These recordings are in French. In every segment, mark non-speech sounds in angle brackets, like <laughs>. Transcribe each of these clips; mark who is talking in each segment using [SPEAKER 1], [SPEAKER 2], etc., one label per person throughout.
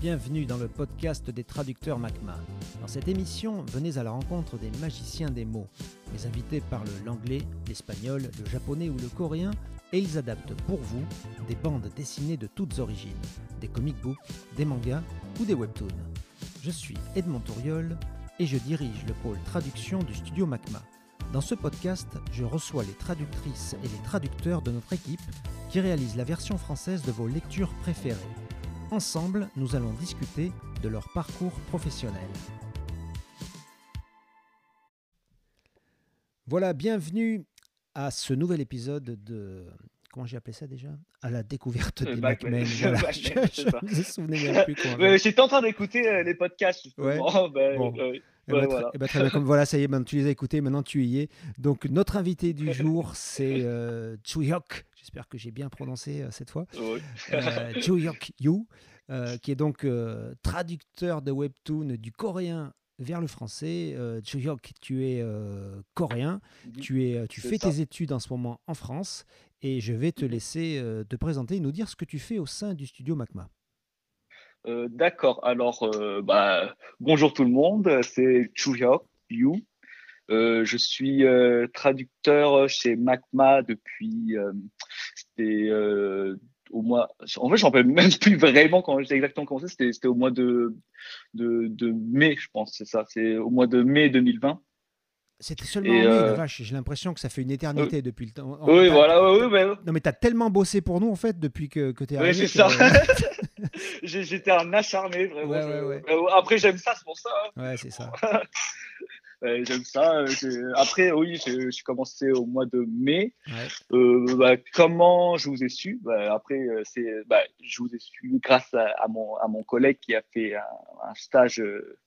[SPEAKER 1] Bienvenue dans le podcast des traducteurs MACMA. Dans cette émission, venez à la rencontre des magiciens des mots. Les invités parlent l'anglais, l'espagnol, le japonais ou le coréen et ils adaptent pour vous des bandes dessinées de toutes origines, des comic books, des mangas ou des webtoons. Je suis Edmond Touriol et je dirige le pôle traduction du studio MACMA. Dans ce podcast, je reçois les traductrices et les traducteurs de notre équipe qui réalisent la version française de vos lectures préférées. Ensemble, nous allons discuter de leur parcours professionnel. Voilà, bienvenue à ce nouvel épisode de... Comment j'ai appelé ça déjà? À la découverte des Macmen. <laughs> Voilà. <laughs> je,
[SPEAKER 2] je me souvenais même plus. J'étais en train d'écouter euh, les podcasts.
[SPEAKER 1] Ouais. <laughs> Ben, bon. euh, ben, voilà. Très bien, comme voilà, ça y est, ben, tu les as écoutés, maintenant tu y es. Donc notre invité du <laughs> jour, c'est euh, Chuyok. J'espère que j'ai bien prononcé euh, cette fois.
[SPEAKER 2] Oui.
[SPEAKER 1] euh, <laughs> Chuyok Yu, euh, qui est donc traducteur de webtoon du coréen vers le français. Chuyok, tu es coréen, tu, es, tu fais
[SPEAKER 2] ça.
[SPEAKER 1] tes études en ce moment en France et je vais te
[SPEAKER 2] Mhm.
[SPEAKER 1] laisser te présenter et nous dire ce que tu fais au sein du studio MACMA.
[SPEAKER 2] Euh, D'accord. Alors, euh, bah, bonjour tout le monde. C'est Chuhyok Yu. Euh, je suis euh, traducteur chez MACMA depuis. c'était au mois. En fait, je ne me rappelle même plus vraiment quand j'ai exactement commencé. C'était c'était au mois de, de, de mai, je pense. C'est ça. C'est au mois de mai 2020.
[SPEAKER 1] C'était seulement en mai,
[SPEAKER 2] euh,
[SPEAKER 1] vache. J'ai l'impression que ça fait une éternité depuis le temps. En-
[SPEAKER 2] Oui,
[SPEAKER 1] t'as-
[SPEAKER 2] voilà. Oui, mais-
[SPEAKER 1] Non, mais tu as tellement bossé pour nous, en fait, depuis que, que tu es
[SPEAKER 2] Oui,
[SPEAKER 1] arrivé.
[SPEAKER 2] c'est ça.
[SPEAKER 1] que- <laughs>
[SPEAKER 2] J'étais un acharné, vraiment.
[SPEAKER 1] Ouais,
[SPEAKER 2] Je-
[SPEAKER 1] ouais, ouais.
[SPEAKER 2] Euh, Après, j'aime ça, c'est pour ça. hein.
[SPEAKER 1] ouais, c'est ça. <laughs>
[SPEAKER 2] J'aime ça. euh, Après, oui, j'ai commencé au mois de mai. Euh, bah, comment je vous ai su? Bah, Après, c'est, bah, je vous ai su grâce à, à mon, à mon collègue qui a fait un, un stage euh,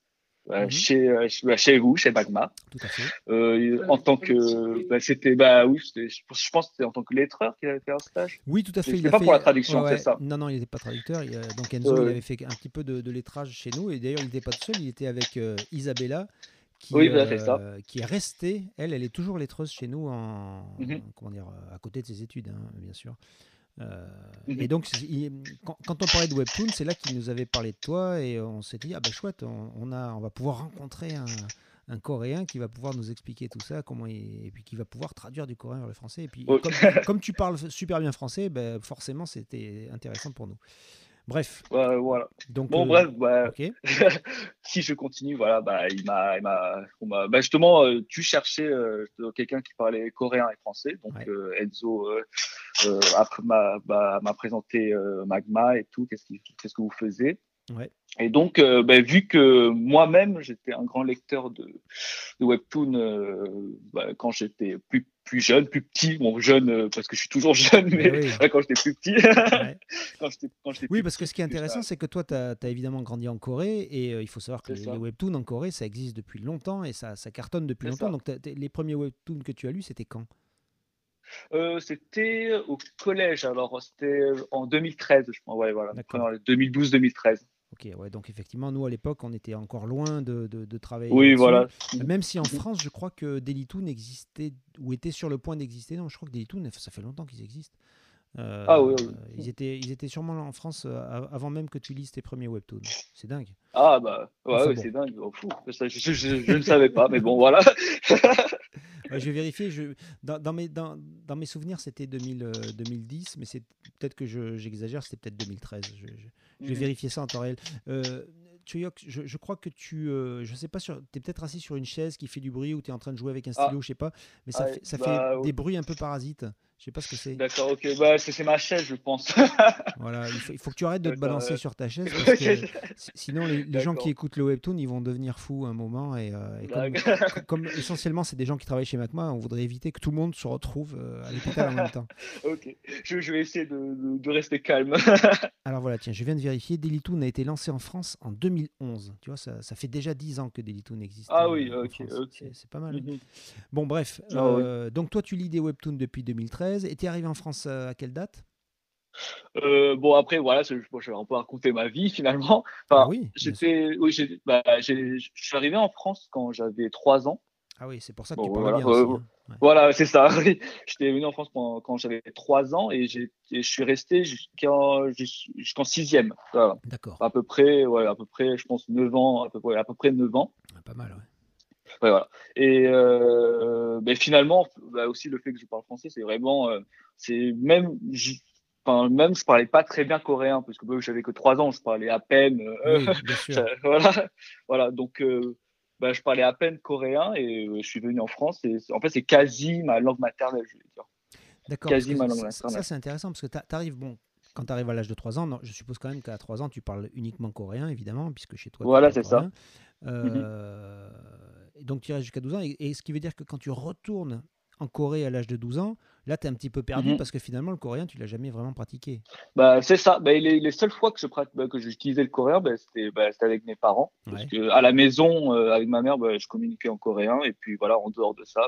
[SPEAKER 2] euh,
[SPEAKER 1] Mhm.
[SPEAKER 2] chez, euh, chez- bah, chez vous, chez Magma.
[SPEAKER 1] Tout à fait.
[SPEAKER 2] Euh, en tant que, bah, c'était, bah oui, je pense que c'était en tant que lettreur qu'il avait fait un stage.
[SPEAKER 1] Oui, tout à fait. Il
[SPEAKER 2] pas
[SPEAKER 1] fait-
[SPEAKER 2] pour la traduction,
[SPEAKER 1] ouais,
[SPEAKER 2] c'est ça
[SPEAKER 1] Non, non, il n'était pas traducteur. Il, euh, donc Enzo, il avait fait un petit peu de, de lettrage chez nous. Et d'ailleurs, il n'était pas tout seul. Il était avec euh, Isabella, qui,
[SPEAKER 2] Oui, c'est ça.
[SPEAKER 1] euh, qui est restée. Elle, elle est toujours lettreuse chez nous, en, comment dire, euh, à côté de ses études, hein, bien sûr. Euh. Et donc, il- quand, quand on parlait de Webtoon, c'est là qu'il nous avait parlé de toi et on s'est dit ah ben chouette, on, on a, on va pouvoir rencontrer un, un Coréen qui va pouvoir nous expliquer tout ça, comment il- et puis qui va pouvoir traduire du coréen vers le français. Et puis
[SPEAKER 2] Oui.
[SPEAKER 1] comme, comme tu parles super bien français, ben, forcément c'était intéressant pour nous. Bref,
[SPEAKER 2] voilà.
[SPEAKER 1] donc
[SPEAKER 2] Bon,
[SPEAKER 1] euh,
[SPEAKER 2] bref, bah, <laughs> si je continue, voilà, bah, il m'a, bah, justement, euh, tu cherchais euh, quelqu'un qui parlait coréen et français, donc
[SPEAKER 1] Ouais.
[SPEAKER 2] Enzo après m'a, bah, m'a présenté Magma et tout, qu'est-ce, qu'est-ce que vous faisiez?
[SPEAKER 1] Ouais.
[SPEAKER 2] Et donc, bah, vu que moi-même j'étais un grand lecteur de, de webtoon quand j'étais plus plus jeune, plus petit, bon jeune euh, parce que je suis toujours <laughs> jeune, mais
[SPEAKER 1] oui.
[SPEAKER 2] ouais, quand j'étais plus petit,
[SPEAKER 1] Ouais. <laughs>
[SPEAKER 2] quand j'étais, quand j'étais
[SPEAKER 1] Oui,
[SPEAKER 2] plus
[SPEAKER 1] parce que ce qui est intéressant, c'est que toi, tu as, évidemment grandi en Corée et euh, il faut savoir que les, webtoons en Corée, ça existe depuis longtemps et ça, ça cartonne depuis longtemps.
[SPEAKER 2] ça.
[SPEAKER 1] Donc, les premiers webtoons que tu as lus, c'était quand?
[SPEAKER 2] Euh, c'était au collège, alors c'était en 2013, je pense. Ouais, voilà.
[SPEAKER 1] D'accord.
[SPEAKER 2] 2012-2013.
[SPEAKER 1] Ok, ouais, donc effectivement, nous à l'époque, on était encore loin de, de- de travailler.
[SPEAKER 2] Oui, voilà.
[SPEAKER 1] Même si en. France, je crois que Dailytoon existait ou était sur le point d'exister. Non, je crois que Dailytoon, ça fait longtemps qu'ils existent. Euh,
[SPEAKER 2] Ah oui, oui.
[SPEAKER 1] Ils, étaient, ils étaient sûrement là en France euh, av- avant même que tu lises tes premiers webtoons. C'est dingue.
[SPEAKER 2] Ah, bah, ouais,
[SPEAKER 1] Enfin
[SPEAKER 2] ouais,
[SPEAKER 1] bon.
[SPEAKER 2] c'est dingue. Oh, fou. Ça, je, je- je- je ne savais pas, mais bon, voilà. <laughs>
[SPEAKER 1] Ouais, je vais vérifier. Je, dans, dans mes, dans, dans mes souvenirs, c'était 2000, euh, 2010, mais c'est peut-être que je- j'exagère, c'était peut-être 2013. Je, je- je vais vérifier ça en temps réel. Euh, je, je crois que tu. euh, je sais pas, tu es peut-être assis sur une chaise qui fait du bruit ou tu es en train de jouer avec un
[SPEAKER 2] Ah.
[SPEAKER 1] stylo, je sais pas, mais ça,
[SPEAKER 2] Ah,
[SPEAKER 1] fait, ça
[SPEAKER 2] bah,
[SPEAKER 1] fait
[SPEAKER 2] oui.
[SPEAKER 1] des bruits un peu parasites. Je sais pas ce que c'est.
[SPEAKER 2] D'accord, ok. Bah, c'est ma chaise, je pense. <laughs>
[SPEAKER 1] Voilà, il faut, il faut que tu arrêtes de te balancer sur ta chaise <laughs> parce que si- sinon les, les gens qui écoutent le webtoon ils vont devenir fous un moment et, euh, et comme, essentiellement c'est des gens qui travaillent chez MacMa, on voudrait éviter que tout le monde se retrouve euh, à l'hôpital en même temps. <laughs>
[SPEAKER 2] ok. Je, je vais essayer de, de- de rester calme.
[SPEAKER 1] Alors voilà, tiens, je viens de vérifier, Dailytoon a été lancé en France en 2011. Tu vois, ça, ça fait déjà 10 ans que Dailytoon existe.
[SPEAKER 2] Ah
[SPEAKER 1] euh,
[SPEAKER 2] oui, ok.
[SPEAKER 1] C'est- pas mal.
[SPEAKER 2] Mhm.
[SPEAKER 1] Bon, bref.
[SPEAKER 2] Ah oui.
[SPEAKER 1] Donc toi, tu lis des webtoons depuis 2013 et tu es arrivé en France euh, à quelle date?
[SPEAKER 2] Euh, bon, après, voilà, bon, je vais un peu raconter ma vie <laughs> finalement.
[SPEAKER 1] Ah oui,
[SPEAKER 2] j'étais, oui, bah, je suis arrivé en France quand j'avais trois ans.
[SPEAKER 1] Ah oui, c'est pour ça que tu parles voilà, bien aussi,
[SPEAKER 2] hein. Voilà, c'est ça. <laughs> J'étais venu en France quand j'avais 3 ans et, je suis resté jusqu'en 6e.
[SPEAKER 1] D'accord.
[SPEAKER 2] À peu près, ouais, à peu près, je pense 9 ans, à peu, près, à peu près 9 ans.
[SPEAKER 1] pas mal, ouais.
[SPEAKER 2] Ouais, voilà. Et euh, ben, finalement, bah, aussi le fait que je parle français, c'est vraiment, euh, c'est même, enfin même je parlais pas très bien coréen parce que bah, j'avais que trois ans, je parlais à peine.
[SPEAKER 1] Euh, oui, bien <laughs> sûr.
[SPEAKER 2] voilà, voilà. Donc bah, je parlais à peine coréen et je suis venu en France. Et en fait, c'est quasi ma langue maternelle, je vais dire.
[SPEAKER 1] D'accord. Quasi ma langue maternelle. Ça, c'est intéressant parce que tu arrives, bon, quand tu arrives à l'âge de 3 ans, non, je suppose quand même qu'à 3 ans, tu parles uniquement coréen, évidemment, puisque chez toi.
[SPEAKER 2] Voilà, c'est ça.
[SPEAKER 1] Euh, Donc tu restes jusqu'à 12 ans. Et, et, ce qui veut dire que quand tu retournes en Corée à l'âge de 12 ans, là, tu es un petit peu perdu mhm. parce que finalement, le coréen, tu l'as jamais vraiment pratiqué.
[SPEAKER 2] Bah, c'est ça. Bah, les, les, seules fois que je bah, que j'utilisais le coréen, bah, bah, c'était avec mes parents. Parce que à la maison, euh, avec ma mère, je communiquais en coréen. Et puis voilà, en dehors de ça,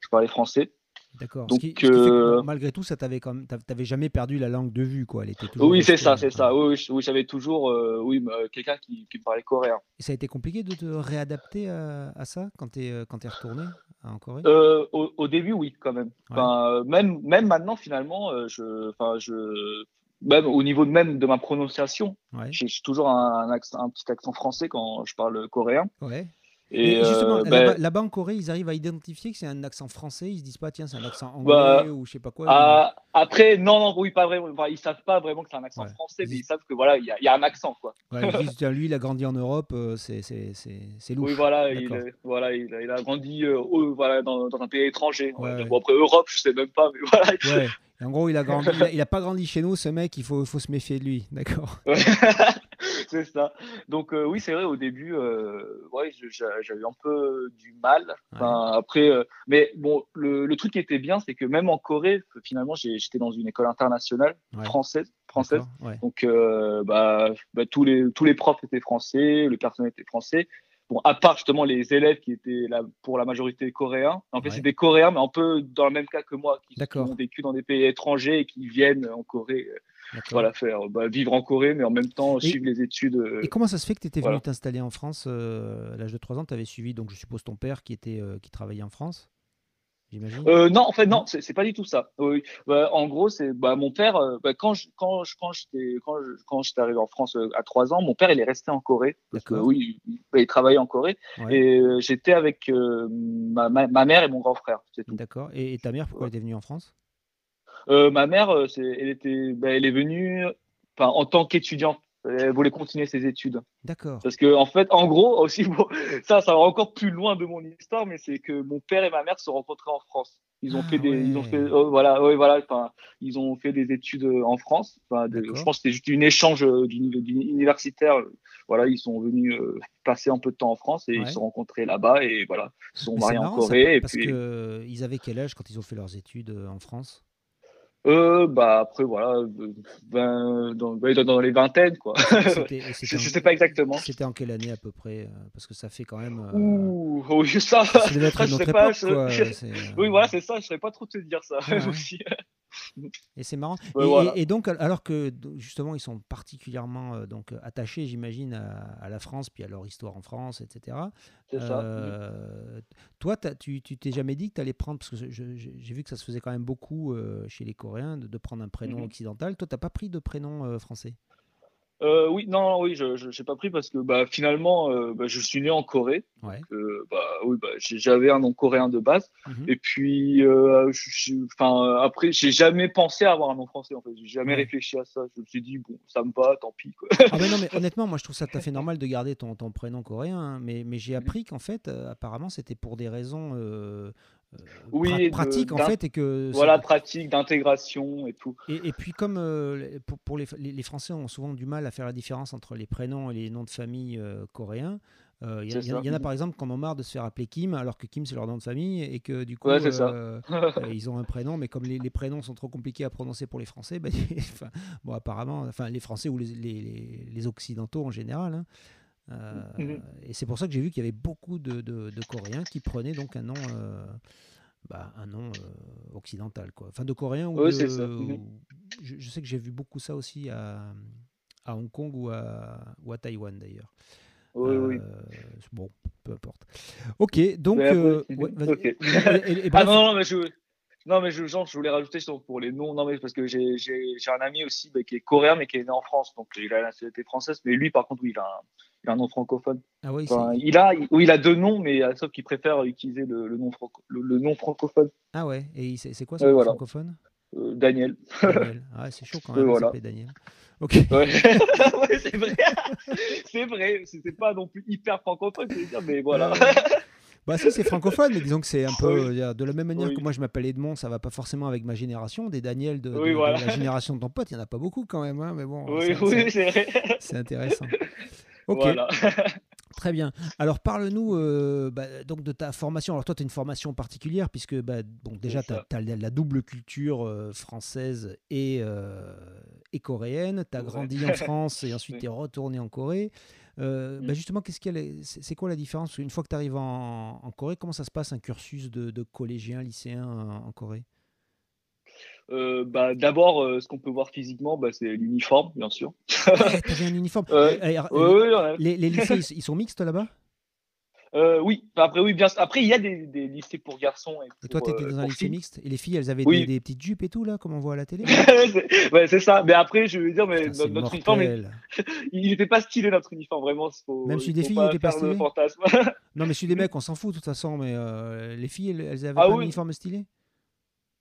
[SPEAKER 2] je parlais français.
[SPEAKER 1] D'accord. Donc, euh, malgré tout, ça t'avait comme, t'avais jamais perdu la langue de vue, quoi. Elle était
[SPEAKER 2] oui, c'est ça, c'est ça. Oui, j'avais toujours, euh, oui, quelqu'un qui, qui, parlait coréen.
[SPEAKER 1] Et ça a été compliqué de te réadapter à, à ça quand tu es, quand es retourné en Corée?
[SPEAKER 2] Euh, au, au, début, oui, quand même. Enfin, même, même maintenant, finalement, je, enfin, je, même au niveau de même de ma prononciation, j'ai toujours un, un, un, petit accent français quand je parle coréen.
[SPEAKER 1] Ouais. Et, justement, euh, ben là-bas en Corée, ils arrivent à identifier que c'est un accent français. Ils se disent pas, tiens, c'est un accent bah, anglais ou je sais pas quoi.
[SPEAKER 2] Ah, après, non, non, oui, pas vraiment. Enfin, ils savent pas vraiment que c'est un accent français, mais ils savent que voilà, il y, y, a un accent, quoi.
[SPEAKER 1] Ouais, ils disent, lui, il a grandi en Europe, euh, c'est c'est louche.
[SPEAKER 2] Oui, voilà, il, voilà, il, il a grandi euh, voilà, dans, dans, un pays étranger. Bon, après Europe, je sais même pas, mais <laughs> voilà.
[SPEAKER 1] En gros, il a grandi, <laughs> il a, pas grandi chez nous, ce mec. Il faut, faut se méfier de lui, d'accord. <laughs>
[SPEAKER 2] c'est ça. Donc euh, oui, c'est vrai. Au début, euh, ouais, j'avais un peu du mal. Enfin, Après, euh, mais bon, le, le, truc qui était bien, c'est que même en Corée, finalement, j'étais dans une école internationale française, française. Donc, bah, bah, tous les tous les profs étaient français, le personnel était français. Bon, à part justement les élèves qui étaient là pour la majorité coréens. En fait, c'est des Coréens, mais un peu dans le même cas que moi, qui, ont vécu dans des pays étrangers et qui viennent en Corée voilà, faire bah, vivre en Corée, mais en même temps suivre les études. Euh,
[SPEAKER 1] et comment ça se fait que tu étais venu t'installer en France euh, à l'âge de 3 ans? Tu avais suivi, donc je suppose, ton père qui, était, euh, qui travaillait en France?
[SPEAKER 2] Euh, non, en fait, non, c'est pas du tout ça. Bah, en gros, c'est bah, mon père. Euh, bah, quand je, quand je, quand j'étais quand quand j'étais arrivé en France euh, à trois ans, mon père il est resté en Corée. Parce que, oui, il, il, travaillait en Corée. Et j'étais avec ma, ma, ma, mère et mon grand frère.
[SPEAKER 1] D'accord. Et, et, ta mère, pourquoi elle était venue en France?
[SPEAKER 2] Ma mère, elle était, elle est venue, en tant qu'étudiante elle voulait continuer ses études.
[SPEAKER 1] D'accord.
[SPEAKER 2] Parce que en fait, en gros, <laughs> aussi, bon, ça, ça va encore plus loin de mon histoire, mais c'est que mon père et ma mère se rencontraient en France. Ils ont ah fait des, ils ont fait, oh, voilà, ouais, voilà, enfin, ils ont fait des études euh, en France. Je pense que c'était juste une échange euh, universitaire. Voilà, ils sont venus euh, passer un peu de temps en France et ils se sont rencontrés là-bas et voilà, ils se sont mariés en Corée.
[SPEAKER 1] parce qu'ils que ils avaient quel âge quand ils ont fait leurs études en France?
[SPEAKER 2] Euh, bah après voilà, ben, dans, dans, les vingtaines quoi. <laughs> je, sais pas exactement.
[SPEAKER 1] C'était en quelle année à peu près euh, Parce que ça fait quand même.
[SPEAKER 2] Euh... Ouh, oui ça.
[SPEAKER 1] ça être <laughs> une autre époque, quoi.
[SPEAKER 2] Oui voilà c'est ça, je saurais pas trop te dire ça <laughs> aussi.
[SPEAKER 1] Et c'est marrant. et, donc, alors que justement, ils sont particulièrement euh, donc attachés, j'imagine, à, la France, puis à leur histoire en France, etc.
[SPEAKER 2] Euh,
[SPEAKER 1] toi, tu t'es jamais dit que tu allais prendre, parce que j'ai vu que ça se faisait quand même beaucoup euh, chez les Coréens, de, prendre un prénom mm-hmm. occidental. Toi, tu n'as pas pris de prénom français?
[SPEAKER 2] Euh, oui, non, oui, je n'ai pas pris parce que bah, finalement, euh, bah, je suis né en Corée.
[SPEAKER 1] Ouais.
[SPEAKER 2] Euh, bah, oui, bah, j'avais un nom coréen de base. Mhm. Et puis, enfin, après, j'ai jamais pensé à avoir un nom français. En fait, j'ai jamais réfléchi à ça. Je me suis dit, bon, ça me va, tant pis. Quoi.
[SPEAKER 1] Ah, mais non, mais honnêtement, moi, je trouve ça tout à fait normal de garder ton, ton prénom coréen. Hein. mais mais j'ai appris qu'en fait, apparemment, c'était pour des raisons
[SPEAKER 2] euh, oui,
[SPEAKER 1] pratique en fait et que
[SPEAKER 2] voilà pratique d'intégration et tout.
[SPEAKER 1] Et, et, puis comme euh, pour, pour les, les, Français ont souvent du mal à faire la différence entre les prénoms et les noms de famille euh, coréens il y, y, en a par exemple qui en ont marre de se faire appeler Kim alors que Kim c'est leur nom de famille et que du coup <laughs> ils ont un prénom mais comme les, les, prénoms sont trop compliqués à prononcer pour les Français bah, <laughs> enfin, bon apparemment enfin les Français ou les, les, les Occidentaux en général hein, mmh et c'est pour ça que j'ai vu qu'il y avait beaucoup de, de, de, Coréens qui prenaient donc un nom bah, un nom euh, occidental, quoi. Enfin, de coréen ou
[SPEAKER 2] oui,
[SPEAKER 1] de,
[SPEAKER 2] ça. Mhm.
[SPEAKER 1] Je, sais que j'ai vu beaucoup ça aussi à, à Hong Kong ou à, ou à Taïwan d'ailleurs.
[SPEAKER 2] Oui, oui.
[SPEAKER 1] Bon, peu importe. Ok, donc.
[SPEAKER 2] ah non, non, mais je. Non, mais je, genre, je voulais rajouter pour les noms. Non, mais parce que j'ai un ami aussi bah, qui est coréen, mais qui est né en France. Donc, il a la nationalité française. Mais lui, par contre, oui, il a un, il a un nom francophone.
[SPEAKER 1] Ah oui,
[SPEAKER 2] il, a, oui, il a deux noms, mais sauf qu'il préfère utiliser le, le nom franco, le, nom francophone.
[SPEAKER 1] Ah ouais, et c'est quoi son nom francophone?
[SPEAKER 2] Euh, Daniel.
[SPEAKER 1] Daniel. <laughs> Ah, c'est chaud quand même,
[SPEAKER 2] voilà.
[SPEAKER 1] Daniel.
[SPEAKER 2] Ok. Ouais. <laughs> <laughs> c'est vrai. c'est vrai. C'était pas non plus hyper francophone, mais voilà.
[SPEAKER 1] Bah si, c'est francophone, mais disons que c'est un peu de la même manière que moi je m'appelle Edmond, ça va pas forcément avec ma génération. Des Daniel de, la génération de ton pote, il y en a pas beaucoup quand même, hein, mais bon.
[SPEAKER 2] Oui, c'est vrai.
[SPEAKER 1] C'est intéressant. Ok. <laughs> Très bien. Alors parle-nous euh, bah, donc de ta formation. Alors toi, tu as une formation particulière puisque bah, bon, déjà, tu as, la double culture euh, française et, euh, et coréenne. Tu as grandi en <laughs> France et ensuite tu es retourné en Corée. Euh, bah, mm. justement, qu'est-ce c'est quoi la différence? Une fois que tu arrives en, Corée, comment ça se passe un cursus de, collégien, lycéen en, Corée?
[SPEAKER 2] Euh, bah, D'abord, euh, ce qu'on peut voir physiquement, bah, c'est l'uniforme, bien sûr.
[SPEAKER 1] T'avais un uniforme. <laughs> les, les, lycées, <laughs> ils sont mixtes là-bas?
[SPEAKER 2] Euh, oui, après oui, bien. Après, il y a des, des lycées pour garçons.
[SPEAKER 1] Et, toi, tu étais dans un lycée mixte et les filles, elles avaient des, des, petites jupes et tout là, comme on voit à la télé? <laughs>
[SPEAKER 2] ouais, c'est ça. Mais après, je veux dire, mais notre, uniforme, il n'était pas stylé notre uniforme vraiment.
[SPEAKER 1] Même si des filles, il n'était pas stylé? non, mais si des mecs, on s'en fout de toute façon. Mais les filles, elles, elles avaient ah pas un uniforme stylé?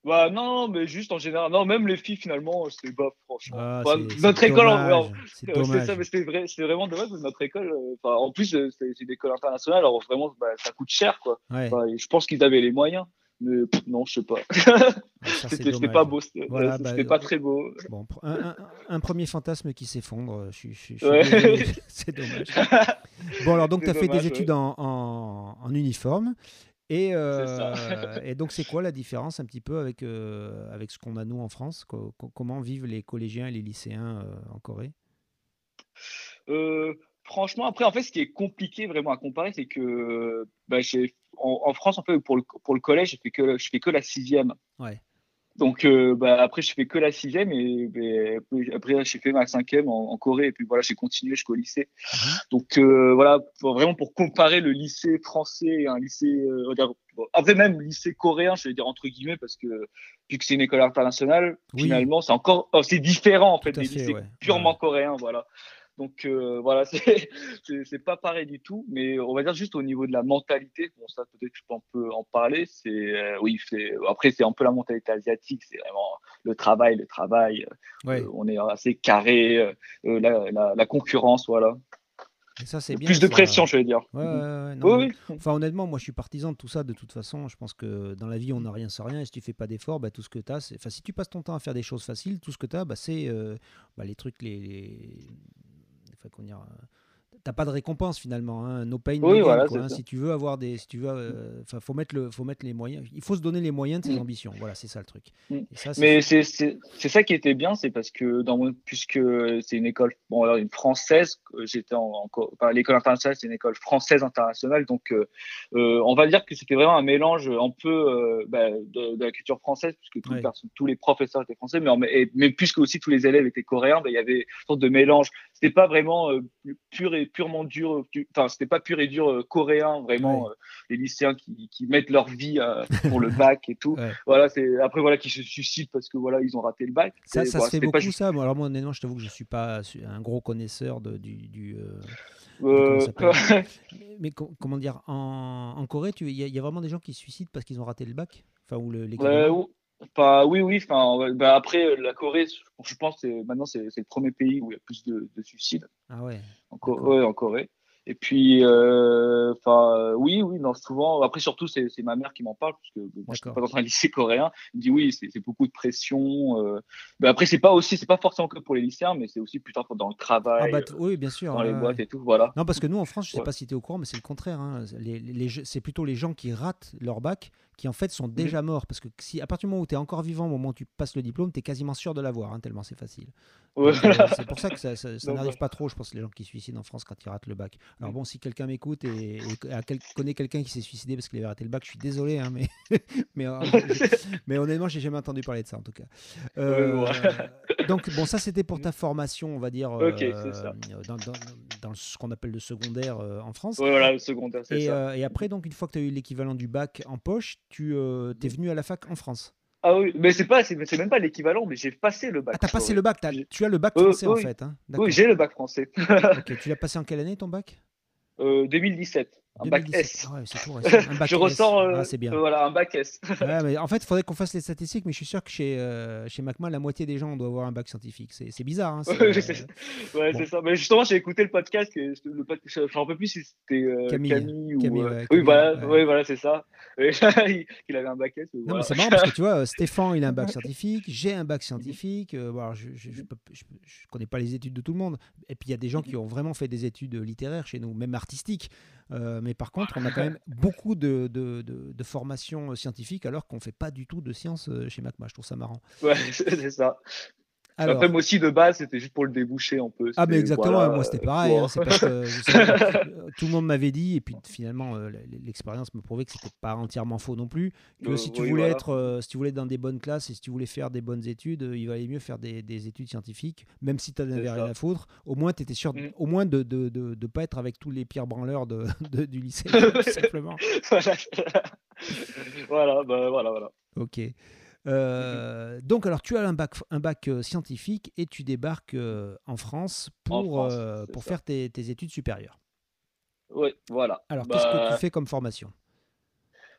[SPEAKER 2] Bah non, mais juste en général. Non, même les filles finalement, c'est pas franchement. Ah, notre école, c'est ça, mais c'était vrai, vraiment dommage. Notre école, euh, enfin, en plus, euh, c'est une école internationale, alors vraiment, bah, ça coûte cher, quoi. je pense qu'ils avaient les moyens, mais non, je sais pas. <laughs> c'était pas beau, c'était bah, pas très beau.
[SPEAKER 1] Bon, un, un, premier fantasme qui s'effondre. c'est dommage. bon, alors donc, tu as fait des études en, en, en uniforme. Et, euh, <laughs> et, donc, c'est quoi la différence un petit peu avec, euh, avec ce qu'on a nous en France? Comment vivent les collégiens et les lycéens euh, en Corée?
[SPEAKER 2] Franchement, après, en fait, ce qui est compliqué vraiment à comparer, c'est que bah, en, France, en fait, pour le, pour le collège, je fais que, je fais que la sixième.
[SPEAKER 1] Ouais.
[SPEAKER 2] Donc euh, bah, après, je fais que la sixième et, après, j'ai fait ma cinquième en, en, Corée et puis voilà, j'ai continué jusqu'au lycée. Mhm. Donc euh, voilà, vraiment pour comparer le lycée français et un lycée, euh, après même lycée coréen, je vais dire entre guillemets parce que vu que c'est une école internationale, finalement c'est encore, oh, c'est différent en fait des lycées purement coréens, voilà. Donc euh, <laughs> voilà, c'est pas pareil du tout, mais on va dire juste au niveau de la mentalité, bon ça peut-être je peux en parler, c'est euh, oui, après c'est un peu la mentalité asiatique, c'est vraiment le travail, le travail, euh, on est assez carré, la, la, concurrence, voilà.
[SPEAKER 1] ça, c'est bien.
[SPEAKER 2] Plus de pression, je vais dire.
[SPEAKER 1] oui, <laughs> Enfin, honnêtement, moi, je suis partisan de tout ça. De toute façon, je pense que dans la vie, on n'a rien sans rien. Et si tu fais pas d'efforts, bah, tout ce que tu as, enfin, si tu passes ton temps à faire des choses faciles, tout ce que tu as, bah, c'est bah, les trucs, les, qu'on euh, t'as pas de récompense finalement, hein. no pain, no gain, hein. Si tu veux avoir des, si tu veux, euh, enfin, faut mettre le, faut mettre les moyens. Il faut se donner les moyens de ses mm. ambitions. Voilà, c'est ça le truc.
[SPEAKER 2] Mm. Mais c'est ça qui était bien, c'est parce que dans mon, puisque c'est une école, bon alors une française, j'étais en, l'école internationale, c'est une école française internationale, donc euh, on va dire que c'était vraiment un mélange un peu bah, de, la culture française, puisque tous les professeurs étaient français, mais, mais puisque aussi tous les élèves étaient coréens, bah, il y avait une sorte de mélange. C'était pas vraiment pur et purement dur, enfin c'était pas pur et dur euh, coréen, vraiment euh, les lycéens qui, qui, mettent leur vie euh, pour le <laughs> bac et tout. Voilà, c'est après voilà qui se suicident parce que voilà ils ont raté le bac.
[SPEAKER 1] Ça, ça se fait beaucoup ça. alors moi honnêtement, je t'avoue que je suis pas un gros connaisseur de, du, du <laughs> mais comment dire, en, en Corée, il y, a vraiment des gens qui se suicident parce qu'ils ont raté le bac? Enfin, ou le,
[SPEAKER 2] Enfin, oui, oui. Enfin, bah, après, la Corée, je pense que maintenant, c'est le premier pays où il y a plus de, de suicides.
[SPEAKER 1] Ah ouais.
[SPEAKER 2] En, ouais, en Corée. Et puis, euh, enfin, oui, oui, non, souvent. Après, surtout, c'est ma mère qui m'en parle parce que moi, je suis pas dans un <laughs> lycée coréen. Elle me dit oui, c'est beaucoup de pression. Euh. Mais après, c'est pas aussi, c'est pas forcément que pour les lycéens, mais c'est aussi plus tard dans le travail.
[SPEAKER 1] Ah bah, oui, bien sûr.
[SPEAKER 2] Dans les boîtes et tout, voilà.
[SPEAKER 1] Non, parce que nous, en France, je sais pas si tu es au courant, mais c'est le contraire. Hein. Les, les, c'est plutôt les gens qui ratent leur bac qui en fait sont mmh. déjà morts. Parce que si à partir du moment où tu es encore vivant au moment où tu passes le diplôme, tu es quasiment sûr de l'avoir, hein, tellement c'est facile. Euh, c'est pour ça que ça, <laughs> n'arrive pas trop, je pense, les gens qui se suicident en France quand ils ratent le bac. Alors mmh. bon, si quelqu'un m'écoute et, connaît quelqu'un qui s'est suicidé parce qu'il avait raté le bac, je suis désolé, hein, mais, <laughs> mais, euh, <laughs> mais honnêtement, j'ai jamais entendu parler de ça en tout cas. Euh, donc bon, ça c'était pour mmh. ta formation, on va dire, dans ce qu'on appelle le secondaire en France.
[SPEAKER 2] Oui, voilà, le secondaire, c'est
[SPEAKER 1] et,
[SPEAKER 2] ça.
[SPEAKER 1] et après, donc, une fois que tu as eu l'équivalent du bac en poche, tu es venu à la fac en France.
[SPEAKER 2] Ah oui, mais c'est pas, c'est même pas l'équivalent, mais j'ai passé le bac.
[SPEAKER 1] Ah, t'as passé le bac, tu as le bac français en fait. Hein
[SPEAKER 2] oui, j'ai le bac français. <laughs>
[SPEAKER 1] tu l'as passé en quelle année ton bac?
[SPEAKER 2] 2017. Un bac S.
[SPEAKER 1] Ouais, tout un <laughs> bac
[SPEAKER 2] je ressens
[SPEAKER 1] euh, ah, bien.
[SPEAKER 2] voilà, un bac S.
[SPEAKER 1] ouais, <laughs> mais en fait, il faudrait qu'on fasse les statistiques, mais je suis sûr que chez, euh, chez MacMa, la moitié des gens doivent avoir un bac scientifique. C'est bizarre. Hein, <laughs>
[SPEAKER 2] ouais, c'est ça. Mais justement, j'ai écouté le podcast. Le je ne sais plus si c'était euh, Camille, Camille, ou.
[SPEAKER 1] Camille,
[SPEAKER 2] oui, voilà, ouais. voilà c'est ça. il avait un bac S.
[SPEAKER 1] Non, mais c'est marrant parce que tu vois, Stéphane, il a un bac scientifique, j'ai un bac scientifique. Bon, je ne connais pas les études de tout le monde. Et puis, il y a des gens qui ont vraiment fait des études littéraires chez nous, même artistiques. Euh, mais par contre, on a quand même beaucoup de, de, de, de formations scientifiques alors qu'on ne fait pas du tout de sciences euh, chez MacMa. Je trouve ça marrant.
[SPEAKER 2] Ouais, <laughs> c'est ça. Après, moi aussi, de base, c'était juste pour le déboucher un peu.
[SPEAKER 1] Ah, mais exactement, moi c'était pareil. Hein, <laughs> euh, tout le monde m'avait dit, et puis finalement, euh, l'expérience me prouvait que c'était pas entièrement faux non plus. Que si, tu voulais être, euh, si tu voulais être dans des bonnes classes et si tu voulais faire des bonnes études, il valait mieux faire des, des études scientifiques, même si tu n'avais rien à foutre. Au moins, tu étais sûr, mm. au moins de ne de, de, de, pas être avec tous les pires branleurs de, <laughs> du lycée, <laughs> tout simplement.
[SPEAKER 2] voilà, bah, voilà, voilà.
[SPEAKER 1] Ok. Euh, donc, alors, tu as un bac, un bac euh, scientifique et tu débarques euh, en France pour, pour faire tes, études supérieures.
[SPEAKER 2] Oui, voilà.
[SPEAKER 1] Alors, qu'est-ce que tu bah fais comme formation?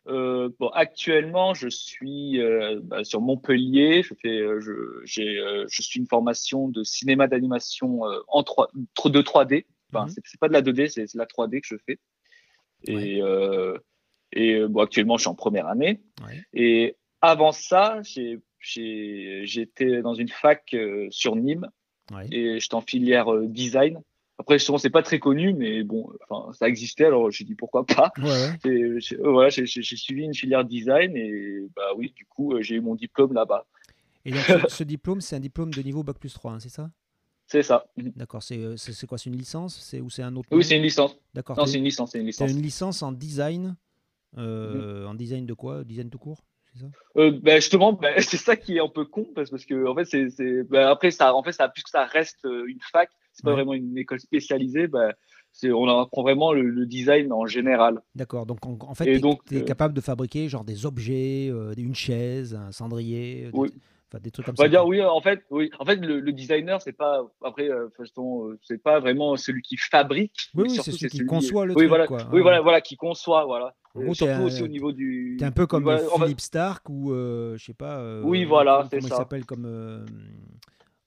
[SPEAKER 2] Bon, actuellement, je suis bah, sur Montpellier. Je fais, je, je suis une formation de cinéma d'animation en 3, de 3D. Enfin, mmh c'est pas de la 2D, c'est la 3D que je fais. Et, et bon, actuellement, je suis en première année. Et avant ça, j'étais dans une fac euh, sur Nîmes et j'étais en filière euh, design. Après, souvent, c'est pas très connu, mais bon, ça existait, alors j'ai dit pourquoi pas. <laughs> Euh, voilà, j'ai suivi une filière design et bah oui, du coup, j'ai eu mon diplôme là-bas.
[SPEAKER 1] Et donc, <laughs> ce diplôme, c'est un diplôme de niveau Bac plus 3, hein, c'est ça?
[SPEAKER 2] C'est ça.
[SPEAKER 1] D'accord, c'est quoi C'est une licence? C'est, Ou c'est un autre
[SPEAKER 2] Oui, c'est une licence.
[SPEAKER 1] D'accord.
[SPEAKER 2] Non, c'est une licence. C'est une licence.
[SPEAKER 1] une licence en design. Mhm. En design de quoi? Design tout court?
[SPEAKER 2] Euh, ben justement, ben, <laughs> c'est ça qui est un peu con parce, parce que en fait, c'est, ben, après ça, en fait, ça, puisque ça reste euh, une fac, c'est pas vraiment une école spécialisée. Ben, on apprend vraiment le, design en général.
[SPEAKER 1] D'accord. Donc en, fait, tu es, euh, capable de fabriquer genre des objets, une chaise, un cendrier.
[SPEAKER 2] Oui.
[SPEAKER 1] Des, trucs comme
[SPEAKER 2] on va
[SPEAKER 1] ça.
[SPEAKER 2] dire oui, en fait, oui. En fait, le, designer, c'est pas après, c'est pas vraiment celui qui fabrique.
[SPEAKER 1] Oui, oui c'est celui qui conçoit le truc.
[SPEAKER 2] Voilà,
[SPEAKER 1] quoi.
[SPEAKER 2] Oui, voilà, voilà, qui conçoit, voilà.
[SPEAKER 1] Euh,
[SPEAKER 2] surtout aussi au niveau du.
[SPEAKER 1] T'es un peu comme Philippe Stark ou euh, je sais pas. Euh,
[SPEAKER 2] oui, voilà, c'est
[SPEAKER 1] ça. il s'appelle comme.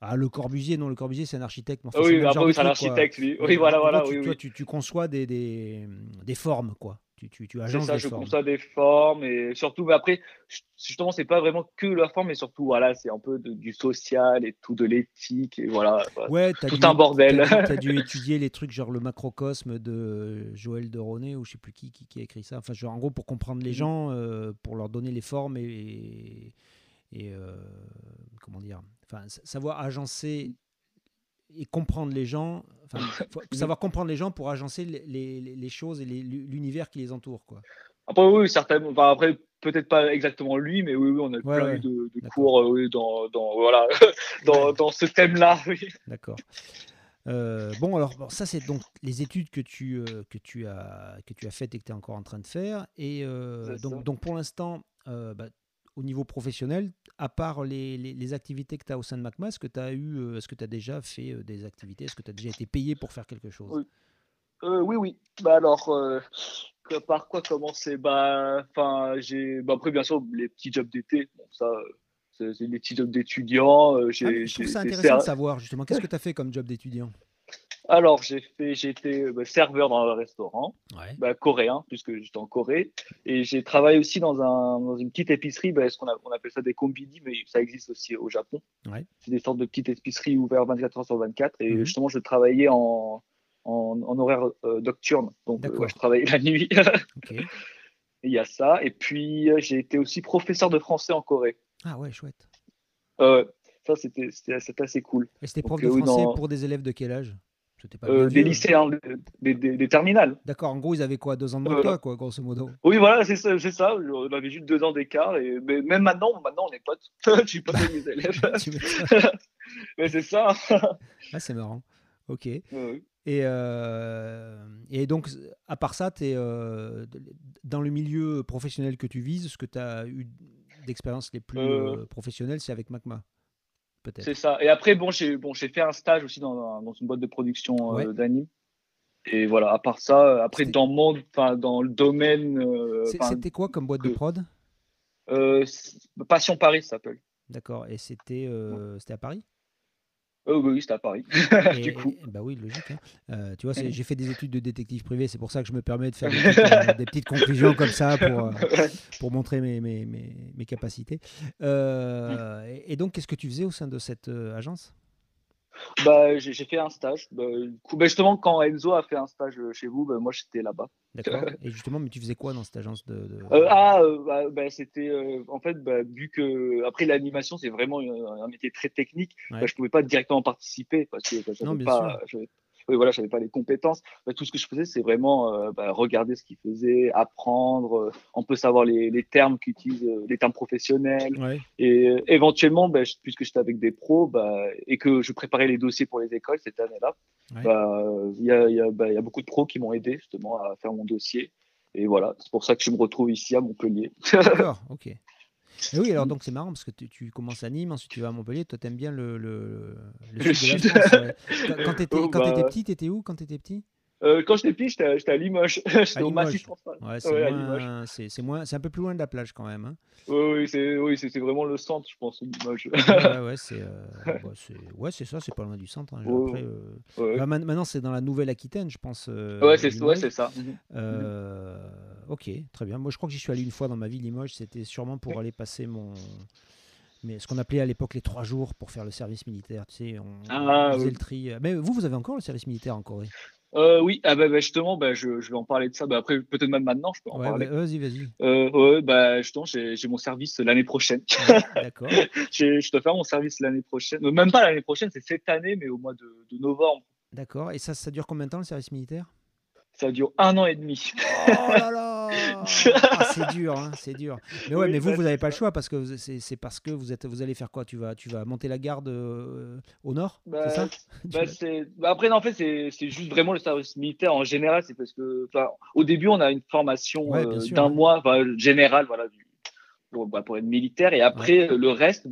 [SPEAKER 1] Ah, le Corbusier, non, le Corbusier, c'est un architecte.
[SPEAKER 2] enfin, oui, c'est un architecte, lui. Oui, voilà, voilà.
[SPEAKER 1] tu,
[SPEAKER 2] oui,
[SPEAKER 1] tu, tu, conçois des, des, des formes, quoi. Tu, tu, tu
[SPEAKER 2] agences ça,
[SPEAKER 1] des
[SPEAKER 2] je
[SPEAKER 1] formes.
[SPEAKER 2] conçois des formes et surtout, mais après, justement, c'est pas vraiment que la forme, mais surtout, voilà, c'est un peu de, du social et tout de l'éthique et voilà.
[SPEAKER 1] Ouais,
[SPEAKER 2] tout un bordel.
[SPEAKER 1] Tu as, dû <laughs> étudier les trucs genre le macrocosme de Joël de Roné ou je sais plus qui, qui, qui, a écrit ça. Enfin, genre, en gros, pour comprendre les mm. gens, euh, pour leur donner les formes et, et, euh, comment dire, enfin, savoir agencer et comprendre les gens. Enfin, <laughs> faut savoir comprendre les gens pour agencer les, les, les choses et l'univers qui les entoure, quoi.
[SPEAKER 2] Après, oui, certainement. Enfin, après, peut-être pas exactement lui, mais oui, oui on a plein eu de, de cours euh, dans, dans, voilà, <laughs> dans, <laughs> dans, ce thème-là. Oui.
[SPEAKER 1] D'accord. Euh, bon, alors, ça, c'est donc les études que tu, euh, que, tu as, que tu as faites et que tu es encore en train de faire. Et donc, donc, pour l'instant, bah, au niveau professionnel, à part les, les, activités que tu as au sein de MacMa, est-ce que tu as eu, euh, est-ce que tu as déjà fait euh, des activités Est-ce que tu as déjà été payé pour faire quelque chose?
[SPEAKER 2] Oui, euh, oui, oui. Bah alors, par quoi commencer? Bah, enfin, j'ai, bah, après bien sûr les petits jobs d'été. Bon, ça, c'est des petits jobs d'étudiant.
[SPEAKER 1] Ah, je trouve ça intéressant de savoir justement. Qu'est-ce que tu as fait comme job d'étudiant?
[SPEAKER 2] Alors, j'ai fait, j'ai été bah, serveur dans un restaurant, bah, coréen, puisque j'étais en Corée. Et j'ai travaillé aussi dans, un, dans une petite épicerie, bah, ce qu'on on appelle ça des combini, mais ça existe aussi au Japon. C'est des sortes de petites épiceries ouvertes 24 heures sur 24. Et mhm. justement, je travaillais en, en, en horaire euh, nocturne. Donc, euh, je travaillais la nuit. <laughs> Il y a ça. Et puis, euh, j'ai été aussi professeur de français en Corée.
[SPEAKER 1] Ah ouais, chouette.
[SPEAKER 2] ça, c'était, c'était, assez cool.
[SPEAKER 1] Et c'était prof de français pour des élèves de quel âge?
[SPEAKER 2] Euh, des lycéens, des, des, terminales.
[SPEAKER 1] D'accord, en gros, ils avaient quoi Deux ans de moins euh, quoi, grosso modo?
[SPEAKER 2] Oui, voilà, c'est ça, ça. On avait juste deux ans d'écart. Et... Mais même maintenant, maintenant, on est potes. <laughs> Je suis avec <laughs> mes élèves. <laughs> mais c'est ça.
[SPEAKER 1] ah, c'est marrant. Ok. Et, et donc, à part ça, es, dans le milieu professionnel que tu vises, ce que tu as eu d'expérience les plus professionnelles, c'est avec
[SPEAKER 2] C'est ça. Et après, bon, j'ai bon, fait un stage aussi dans, dans une boîte de production d'anime. Et voilà, à part ça, après, dans, mon, dans le domaine.
[SPEAKER 1] C'était quoi comme boîte de prod?
[SPEAKER 2] Passion Paris, ça s'appelle.
[SPEAKER 1] D'accord. Et c'était c'était à Paris?
[SPEAKER 2] Oh oui, c'était à Paris. <laughs> du coup.
[SPEAKER 1] bah oui, logique. Hein. Euh, tu vois, j'ai fait des études de détective privé, c'est pour ça que je me permets de faire des <laughs> petites, euh, conclusions comme ça pour, euh, pour montrer mes, mes, mes, capacités. et donc, qu'est-ce que tu faisais au sein de cette agence?
[SPEAKER 2] Bah, j'ai fait un stage. Bah, bah, justement, quand Enzo a fait un stage chez vous, bah, moi j'étais là-bas.
[SPEAKER 1] D'accord. <laughs> Et justement, mais tu faisais quoi dans cette agence de,
[SPEAKER 2] euh, Ah, euh, bah, c'était euh, en fait, vu que après l'animation, c'est vraiment un métier très technique, je pouvais pas directement participer parce que je pas, oui, voilà, j'avais pas les compétences. Bah, tout ce que je faisais, c'est vraiment euh, bah, regarder ce qu'ils faisaient, apprendre. Euh, on peut savoir les, les termes qu'utilisent, euh, les termes professionnels. Et éventuellement, bah, puisque j'étais avec des pros bah, et que je préparais les dossiers pour les écoles cette année-là, bah, il y, y a beaucoup de pros qui m'ont aidé justement à faire mon dossier. Et voilà, c'est pour ça que je me retrouve ici à Montpellier.
[SPEAKER 1] D'accord, <laughs> ok oui, alors donc c'est marrant parce que tu, commences à Nîmes, ensuite tu vas à Montpellier. Toi, t'aimes bien le, le, le, sud de la France. Quand, <laughs> tu étais, oh, bah. petit, t'étais où quand t'étais petit?
[SPEAKER 2] Euh, quand j'étais petit, j'étais à, Limoges. <laughs> j'étais au Massif
[SPEAKER 1] Ouais, c'est moins, c'est un peu plus loin de la plage quand même. Hein.
[SPEAKER 2] Oui, c'est oui, vraiment le centre, je pense, Limoges.
[SPEAKER 1] ouais, <laughs> ouais, c'est euh, bah, ouais, ça, c'est pas loin du centre. Hein. Après, euh, bah, maintenant, c'est dans la Nouvelle-Aquitaine, je pense.
[SPEAKER 2] ouais, c'est ça.
[SPEAKER 1] Mhm. ok, très bien. Moi, je crois que j'y suis allé une fois dans ma vie, Limoges. C'était sûrement pour aller passer mon mais ce qu'on appelait à l'époque les trois jours pour faire le service militaire. Tu sais, on, ah, faisait le tri. Mais vous, vous avez encore le service militaire en Corée?
[SPEAKER 2] Euh, oui, ah bah, bah justement, bah, je, je, vais en parler de ça. Bah, après, peut-être même maintenant, je peux en parler.
[SPEAKER 1] vas-y, vas-y.
[SPEAKER 2] Euh, ouais, bah, justement, j'ai mon service l'année prochaine. <laughs>
[SPEAKER 1] D'accord.
[SPEAKER 2] je dois faire mon service l'année prochaine. Même pas l'année prochaine, c'est cette année, mais au mois de, de novembre.
[SPEAKER 1] D'accord. Et ça, ça dure combien de temps le service militaire?
[SPEAKER 2] Ça dure un an et demi.
[SPEAKER 1] Oh là là <laughs> ah, C'est dur, hein, c'est dur. Mais ouais, mais vous, bah, vous n'avez pas le choix parce que c'est parce que vous êtes, vous allez faire quoi? Tu vas, tu vas monter la garde euh, au nord, c'est ça? <laughs>
[SPEAKER 2] bah, bah, Après, non, en fait, c'est juste vraiment le service militaire en général. C'est parce que, au début, on a une formation euh, d'un mois, générale, voilà, du, pour, pour, être militaire, et après le reste,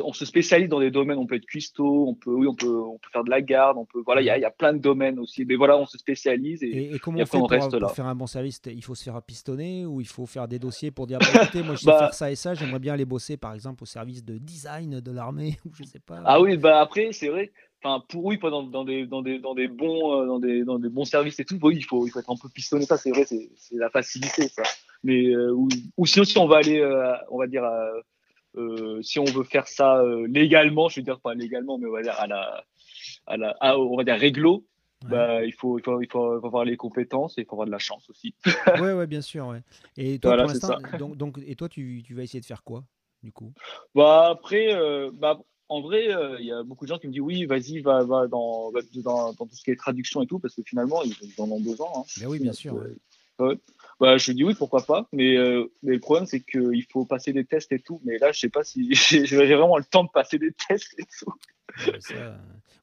[SPEAKER 2] on se spécialise dans des domaines. On peut être cuistot, on peut, oui, on peut, on peut faire de la garde, on peut, voilà, il y a, y a, plein de domaines aussi. Mais voilà, on se spécialise et,
[SPEAKER 1] et, comment on fait pour, reste pour faire un bon service Il faut se faire pistonner ou il faut faire des dossiers pour dire bah, écoutez, moi je sais <laughs> bah faire ça et ça, j'aimerais bien aller bosser par exemple au service de design de l'armée <laughs> ou je sais pas.
[SPEAKER 2] Ah oui, bah après c'est vrai. Enfin, pour oui, dans, dans, des, dans, des, dans des bons, euh, dans des, dans des bons services et tout, oui, il faut, il faut être un peu pistonné. Ça, c'est vrai, c'est la facilité, ça. Mais euh, ou, sinon, si on va aller, euh, on va dire. Euh, si on veut faire ça euh, légalement, je veux dire pas légalement, mais on va dire à la, à la, on va dire réglo, bah, il, faut, il, faut, il, faut, avoir les compétences et il faut avoir de la chance aussi. <laughs>
[SPEAKER 1] ouais, ouais, bien sûr. Ouais. Et toi, pour l'instant, donc, donc, et toi, tu, tu, vas essayer de faire quoi, du coup?
[SPEAKER 2] Bah, Après, euh, bah, en vrai, il y a beaucoup de gens qui me disent oui, vas-y, va, va dans, dans, dans, tout ce qui est traduction et tout, parce que finalement, ils, en ont besoin. Hein.
[SPEAKER 1] Ben oui, bien sûr.
[SPEAKER 2] Bah, je dis oui, pourquoi pas. Mais, euh, mais le problème, c'est qu'il faut passer des tests et tout. Mais là, je sais pas si <laughs> j'ai vraiment le temps de passer des tests et tout.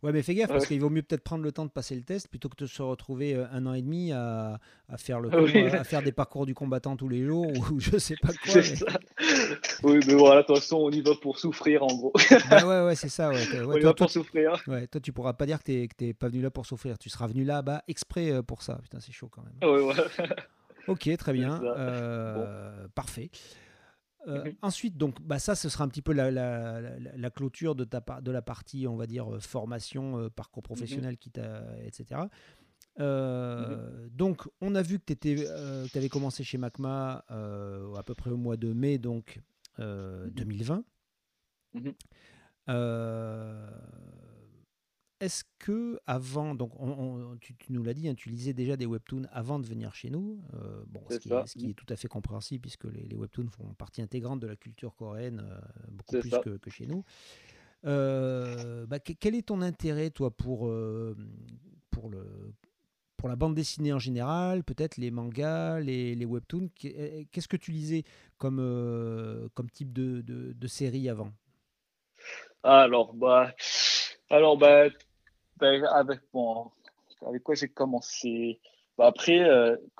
[SPEAKER 1] Ouais, mais fais gaffe, parce qu'il vaut mieux peut-être prendre le temps de passer le test plutôt que de se retrouver euh, un an et demi à, à faire, le <laughs> à, faire des parcours du combattant tous les jours ou je sais pas quoi.
[SPEAKER 2] Ça. Oui, mais voilà, de toute façon, on y va pour souffrir en gros.
[SPEAKER 1] Bah ouais, ouais, c'est ça. Ouais. <laughs>
[SPEAKER 2] on y va pour souffrir.
[SPEAKER 1] Ouais, toi, tu pourras pas dire que tu n'es pas venu là pour souffrir. Tu seras venu là-bas exprès euh, pour ça. Putain, c'est chaud quand même.
[SPEAKER 2] Ouais, ouais.
[SPEAKER 1] Ok, très bien. Euh, parfait. Euh, mhm. Ensuite, donc, bah, ça, ce sera un petit peu la, la, clôture de, ta, de la partie, on va dire, euh, formation, parcours mhm. professionnel, qui etc. Mhm. Donc, on a vu que tu avais commencé chez MACMA à peu près au mois de mai donc, 2020. Est-ce que avant, donc tu, nous l'as dit, hein, tu lisais déjà des webtoons avant de venir chez nous, euh, bon, ce, qui est, tout à fait compréhensible puisque les, webtoons font partie intégrante de la culture coréenne, euh, beaucoup plus que, chez nous. Euh, bah, quel est ton intérêt, toi, pour, pour, le, pour la bande dessinée en général, peut-être les mangas, les, les webtoons? Qu'est-ce que tu lisais comme, comme type de, de, de série avant?
[SPEAKER 2] Alors, bah, alors, bah, ben, avec, bon, avec quoi j'ai commencé? Bah, Après,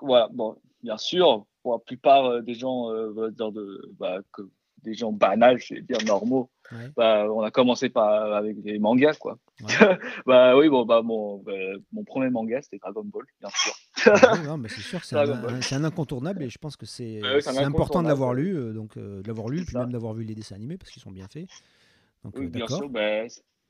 [SPEAKER 2] voilà, bon, bien sûr, pour la plupart des gens, de, bah, que, des gens banals, je vais dire normaux, bah, on a commencé par, avec des mangas, quoi. <laughs> bah oui, bon, bah, mon, mon premier manga, c'était Dragon Ball, bien sûr.
[SPEAKER 1] Ah <laughs> non, mais c'est sûr, c'est un, incontournable et je pense que c'est important de l'avoir lu, euh, donc euh, de l'avoir lu, puis même d'avoir vu les dessins animés parce qu'ils sont bien faits.
[SPEAKER 2] Donc, oui, euh, bien sûr, bah,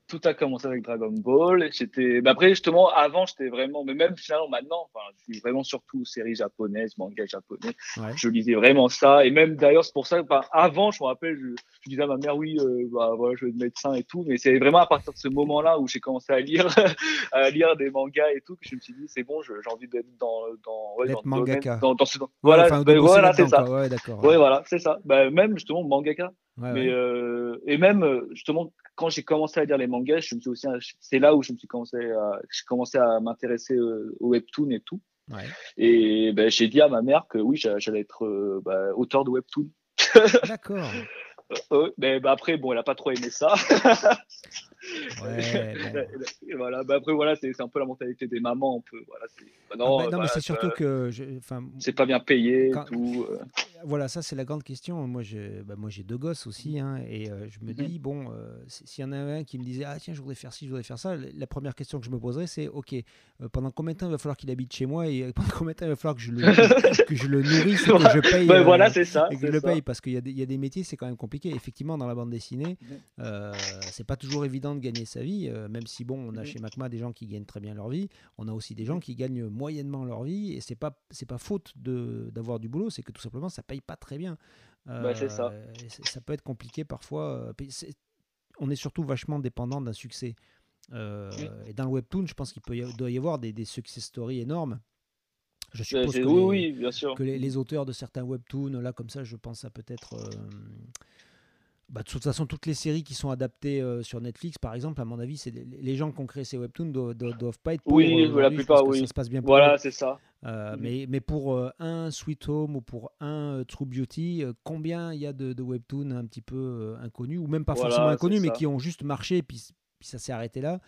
[SPEAKER 2] tout a commencé avec Dragon Ball. J'étais, bah après justement, avant j'étais vraiment, mais même finalement maintenant, enfin, je suis vraiment surtout séries japonaises, manga japonais. Je lisais vraiment ça, et même d'ailleurs c'est pour ça, que avant je me rappelle, je, je, disais à ma mère oui, euh, bah voilà, je vais être médecin et tout, mais c'est vraiment à partir de ce moment-là où j'ai commencé à lire, <laughs> à lire des mangas et tout que je me suis dit c'est bon, j'ai envie d'être dans dans ouais, dans,
[SPEAKER 1] mangaka.
[SPEAKER 2] dans, dans, ce, voilà, ben, voilà c'est ça. Ouais, d'accord. Ouais. voilà, c'est ça. Ben, même justement mangaka. Mais euh, et même justement quand j'ai commencé à lire les mangas, je me suis aussi, c'est là où je me suis commencé à, j'ai commencé à m'intéresser euh, au webtoon et tout. Et ben, j'ai dit à ma mère que oui, j'allais être euh, bah, auteur de webtoon. <laughs>
[SPEAKER 1] D'accord.
[SPEAKER 2] Euh, mais bah, après, bon, elle a pas trop aimé ça.
[SPEAKER 1] Ouais,
[SPEAKER 2] et voilà, bah après, voilà, c'est un peu la mentalité des mamans. On peut, voilà,
[SPEAKER 1] bah non, ah bah, non mais c'est surtout que.
[SPEAKER 2] C'est pas bien payé. tout, euh.
[SPEAKER 1] Voilà, ça, c'est la grande question. Moi, j'ai bah, moi, deux gosses aussi. Hein, et euh, je me mhm. dis, bon, euh, s'il y en a un qui me disait, ah tiens, je voudrais faire ci, je voudrais faire ça, la première question que je me poserais, c'est, ok, pendant combien de temps il va falloir qu'il habite chez moi et <laughs> pendant combien de temps il va falloir que je le, <laughs> que je le nourrisse et que je paye.
[SPEAKER 2] voilà, c'est ça.
[SPEAKER 1] Et que je le paye parce qu'il y, y, a des métiers, c'est quand même compliqué. Effectivement, dans la bande dessinée, mhm. c'est pas toujours évident de gagner sa vie, euh, même si bon, on a chez Macma des gens qui gagnent très bien leur vie, on a aussi des gens qui gagnent moyennement leur vie, et c'est pas c'est pas faute de d'avoir du boulot, c'est que tout simplement ça paye pas très bien.
[SPEAKER 2] Bah, c'est ça.
[SPEAKER 1] Euh, ça peut être compliqué parfois. Euh, on est surtout vachement dépendant d'un succès. Et dans le webtoon, je pense qu'il peut doit y avoir des, des success stories énormes. Je suppose que,
[SPEAKER 2] oui, bien sûr.
[SPEAKER 1] que les, auteurs de certains webtoons, là comme ça, je pense à peut-être bah, de toute façon, toutes les séries qui sont adaptées euh, sur Netflix, par exemple, à mon avis, c'est les gens qui ont créé ces webtoons doivent, doivent, pas être
[SPEAKER 2] pour Oui, la plupart, oui.
[SPEAKER 1] Ça se passe bien pour
[SPEAKER 2] Voilà, c'est ça.
[SPEAKER 1] Euh, mhm. mais, mais pour euh, un Sweet Home ou pour un True Beauty, combien il y a de, de, webtoons un petit peu inconnus, ou même pas forcément inconnus, mais qui ont juste marché, et puis, puis ça s'est arrêté là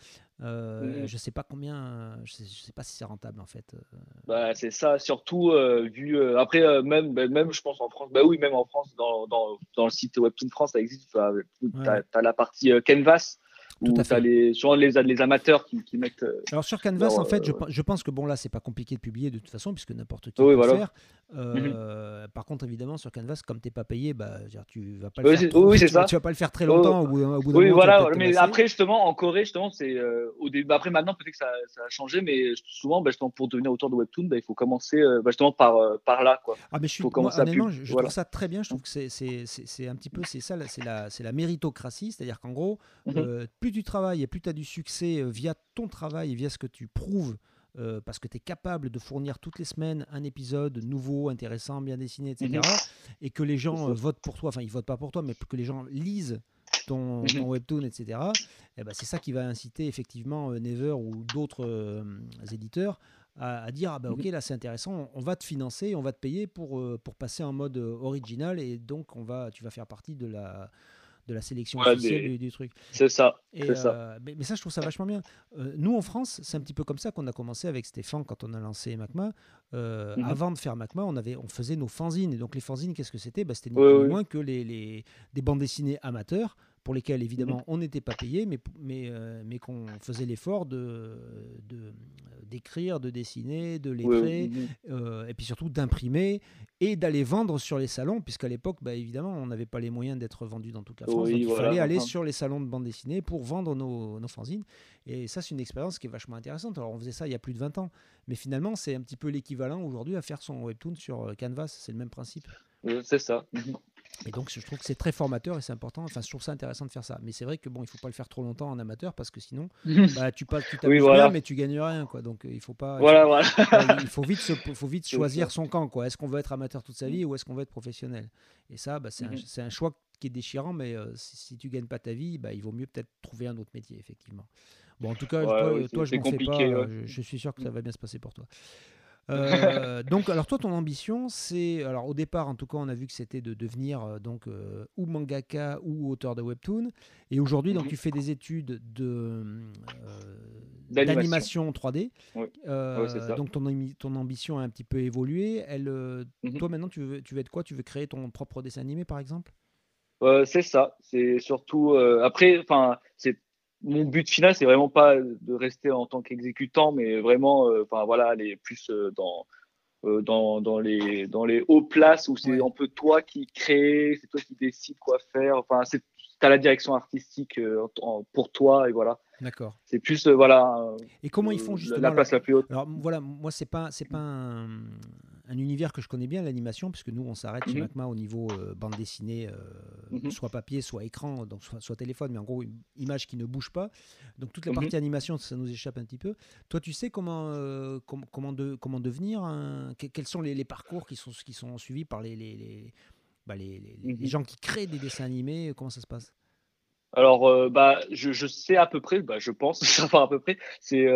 [SPEAKER 1] euh, Je sais pas combien, je sais, sais pas si c'est rentable en fait. Euh.
[SPEAKER 2] Bah, c'est ça, surtout euh, vu après même bah, même je pense en France, bah oui même en France dans, dans, dans le site Webtoon France ça existe, tu as, la partie Canvas tout à fait. Les, souvent les, les amateurs qui, qui mettent. Euh,
[SPEAKER 1] Alors sur Canvas, en fait, je, euh, je, pense que bon là, c'est pas compliqué de publier de toute façon puisque n'importe qui peut le faire. Euh, mhm. Par contre, évidemment, sur Canvas, comme t'es pas payé, bah, tu vas pas le faire.
[SPEAKER 2] oui,
[SPEAKER 1] tu,
[SPEAKER 2] ça.
[SPEAKER 1] tu, vas pas le faire très longtemps. Au bout, au
[SPEAKER 2] bout oui, moment, voilà. Mais après, justement, en Corée, justement, c'est au début. Bah, après, maintenant, peut-être que ça, ça, a changé, mais souvent, bah, justement, pour devenir auteur de webtoon, bah, il faut commencer bah, justement par par là, quoi.
[SPEAKER 1] Ah, mais je suis. Moi, honnêtement, je, je trouve ça très bien. Je trouve que c'est c'est un petit peu c'est ça, c'est la c'est la méritocratie, c'est-à-dire qu'en gros, mhm. Plus tu travailles et plus tu du succès euh, via ton travail et via ce que tu prouves, euh, parce que tu es capable de fournir toutes les semaines un épisode nouveau, intéressant, bien dessiné, etc., mhm. et que les gens euh, votent pour toi, enfin ils votent pas pour toi, mais que les gens lisent ton, mhm. webtoon, etc., et eh ben, c'est ça qui va inciter effectivement Never ou d'autres éditeurs à, dire ah ben, ok là c'est intéressant on, va te financer on va te payer pour, pour passer en mode original et donc on va tu vas faire partie de la de la sélection officielle du, truc.
[SPEAKER 2] C'est ça.
[SPEAKER 1] Euh, mais, ça, je trouve ça vachement bien. Euh, nous, en France, c'est un petit peu comme ça qu'on a commencé avec Stéphane quand on a lancé MacMa. Euh, mhm. Avant de faire MacMa, on, avait, on faisait nos fanzines. Et donc, les fanzines, qu'est-ce que c'était? Bah, C'était ni plus ni moins que les, les, des bandes dessinées amateurs pour lesquels évidemment mhm. on n'était pas payé, mais, mais, euh, mais qu'on faisait l'effort de, d'écrire, de, dessiner, de lettrer, euh, et puis surtout d'imprimer et d'aller vendre sur les salons, puisqu'à l'époque, bah, évidemment, on n'avait pas les moyens d'être vendu dans toute la France. donc il fallait aller sur les salons de bande dessinée pour vendre nos, nos fanzines. Et ça, c'est une expérience qui est vachement intéressante. Alors on faisait ça il y a plus de 20 ans, mais finalement, c'est un petit peu l'équivalent aujourd'hui à faire son webtoon sur euh, Canvas. C'est le même principe.
[SPEAKER 2] C'est ça.
[SPEAKER 1] Et donc, je trouve que c'est très formateur et c'est important. Enfin, je trouve ça intéressant de faire ça. Mais c'est vrai que bon, il faut pas le faire trop longtemps en amateur parce que sinon, <laughs> bah, tu passes, tu t'amuses bien, mais tu gagnes rien, quoi. Donc, il faut pas.
[SPEAKER 2] Voilà, voilà.
[SPEAKER 1] il faut vite, faut vite <laughs> choisir son camp, quoi. Est-ce qu'on veut être amateur toute sa vie ou est-ce qu'on veut être professionnel? Et ça, bah, c'est un, mhm. un, choix qui est déchirant, mais euh, si, tu gagnes pas ta vie, bah, il vaut mieux peut-être trouver un autre métier, effectivement. Bon, en tout cas, toi, je m'en fais pas. Je, suis sûr que ça va bien se passer pour toi. Euh, <laughs> donc, alors toi, ton ambition, c'est, alors au départ, en tout cas, on a vu que c'était de devenir euh, donc euh, ou mangaka ou auteur de webtoon. Et aujourd'hui, donc
[SPEAKER 2] Mhm.
[SPEAKER 1] tu fais des études de
[SPEAKER 2] D'animation.
[SPEAKER 1] d'animation 3D.
[SPEAKER 2] Ouais.
[SPEAKER 1] Euh,
[SPEAKER 2] Ouais, c'est ça.
[SPEAKER 1] donc ton, ton ambition a un petit peu évolué. Elle,
[SPEAKER 2] Mhm.
[SPEAKER 1] toi maintenant, tu veux, tu veux être quoi? Tu veux créer ton propre dessin animé, par exemple?
[SPEAKER 2] C'est ça. C'est surtout après. Enfin, c'est mon but final, c'est vraiment pas de rester en tant qu'exécutant, mais vraiment, euh, enfin voilà, aller plus euh, dans euh, dans dans les dans les hauts places où c'est
[SPEAKER 1] Ouais.
[SPEAKER 2] un peu toi qui crée, c'est toi qui décide quoi faire. Enfin, c'est t'as la direction artistique en- pour toi et voilà.
[SPEAKER 1] D'accord.
[SPEAKER 2] C'est plus voilà.
[SPEAKER 1] Et comment ils font justement
[SPEAKER 2] la place la plus haute.
[SPEAKER 1] Alors voilà, moi c'est pas c'est pas un, un univers que je connais bien l'animation puisque nous on s'arrête chez
[SPEAKER 2] Mhm.
[SPEAKER 1] Macma au niveau euh, bande dessinée, euh,
[SPEAKER 2] Mhm.
[SPEAKER 1] soit papier, soit écran, donc soit, soit téléphone, mais en gros une image qui ne bouge pas. Donc toute la
[SPEAKER 2] Mhm.
[SPEAKER 1] partie animation ça nous échappe un petit peu. Toi tu sais comment euh, com- comment de, comment devenir un- que- quels sont les, les parcours qui sont qui sont suivis par les les, les, bah, les- les- les gens qui créent des dessins animés, comment ça se passe?
[SPEAKER 2] Alors, bah, je, je sais à peu près, bah, je pense <laughs> savoir à peu près. C'est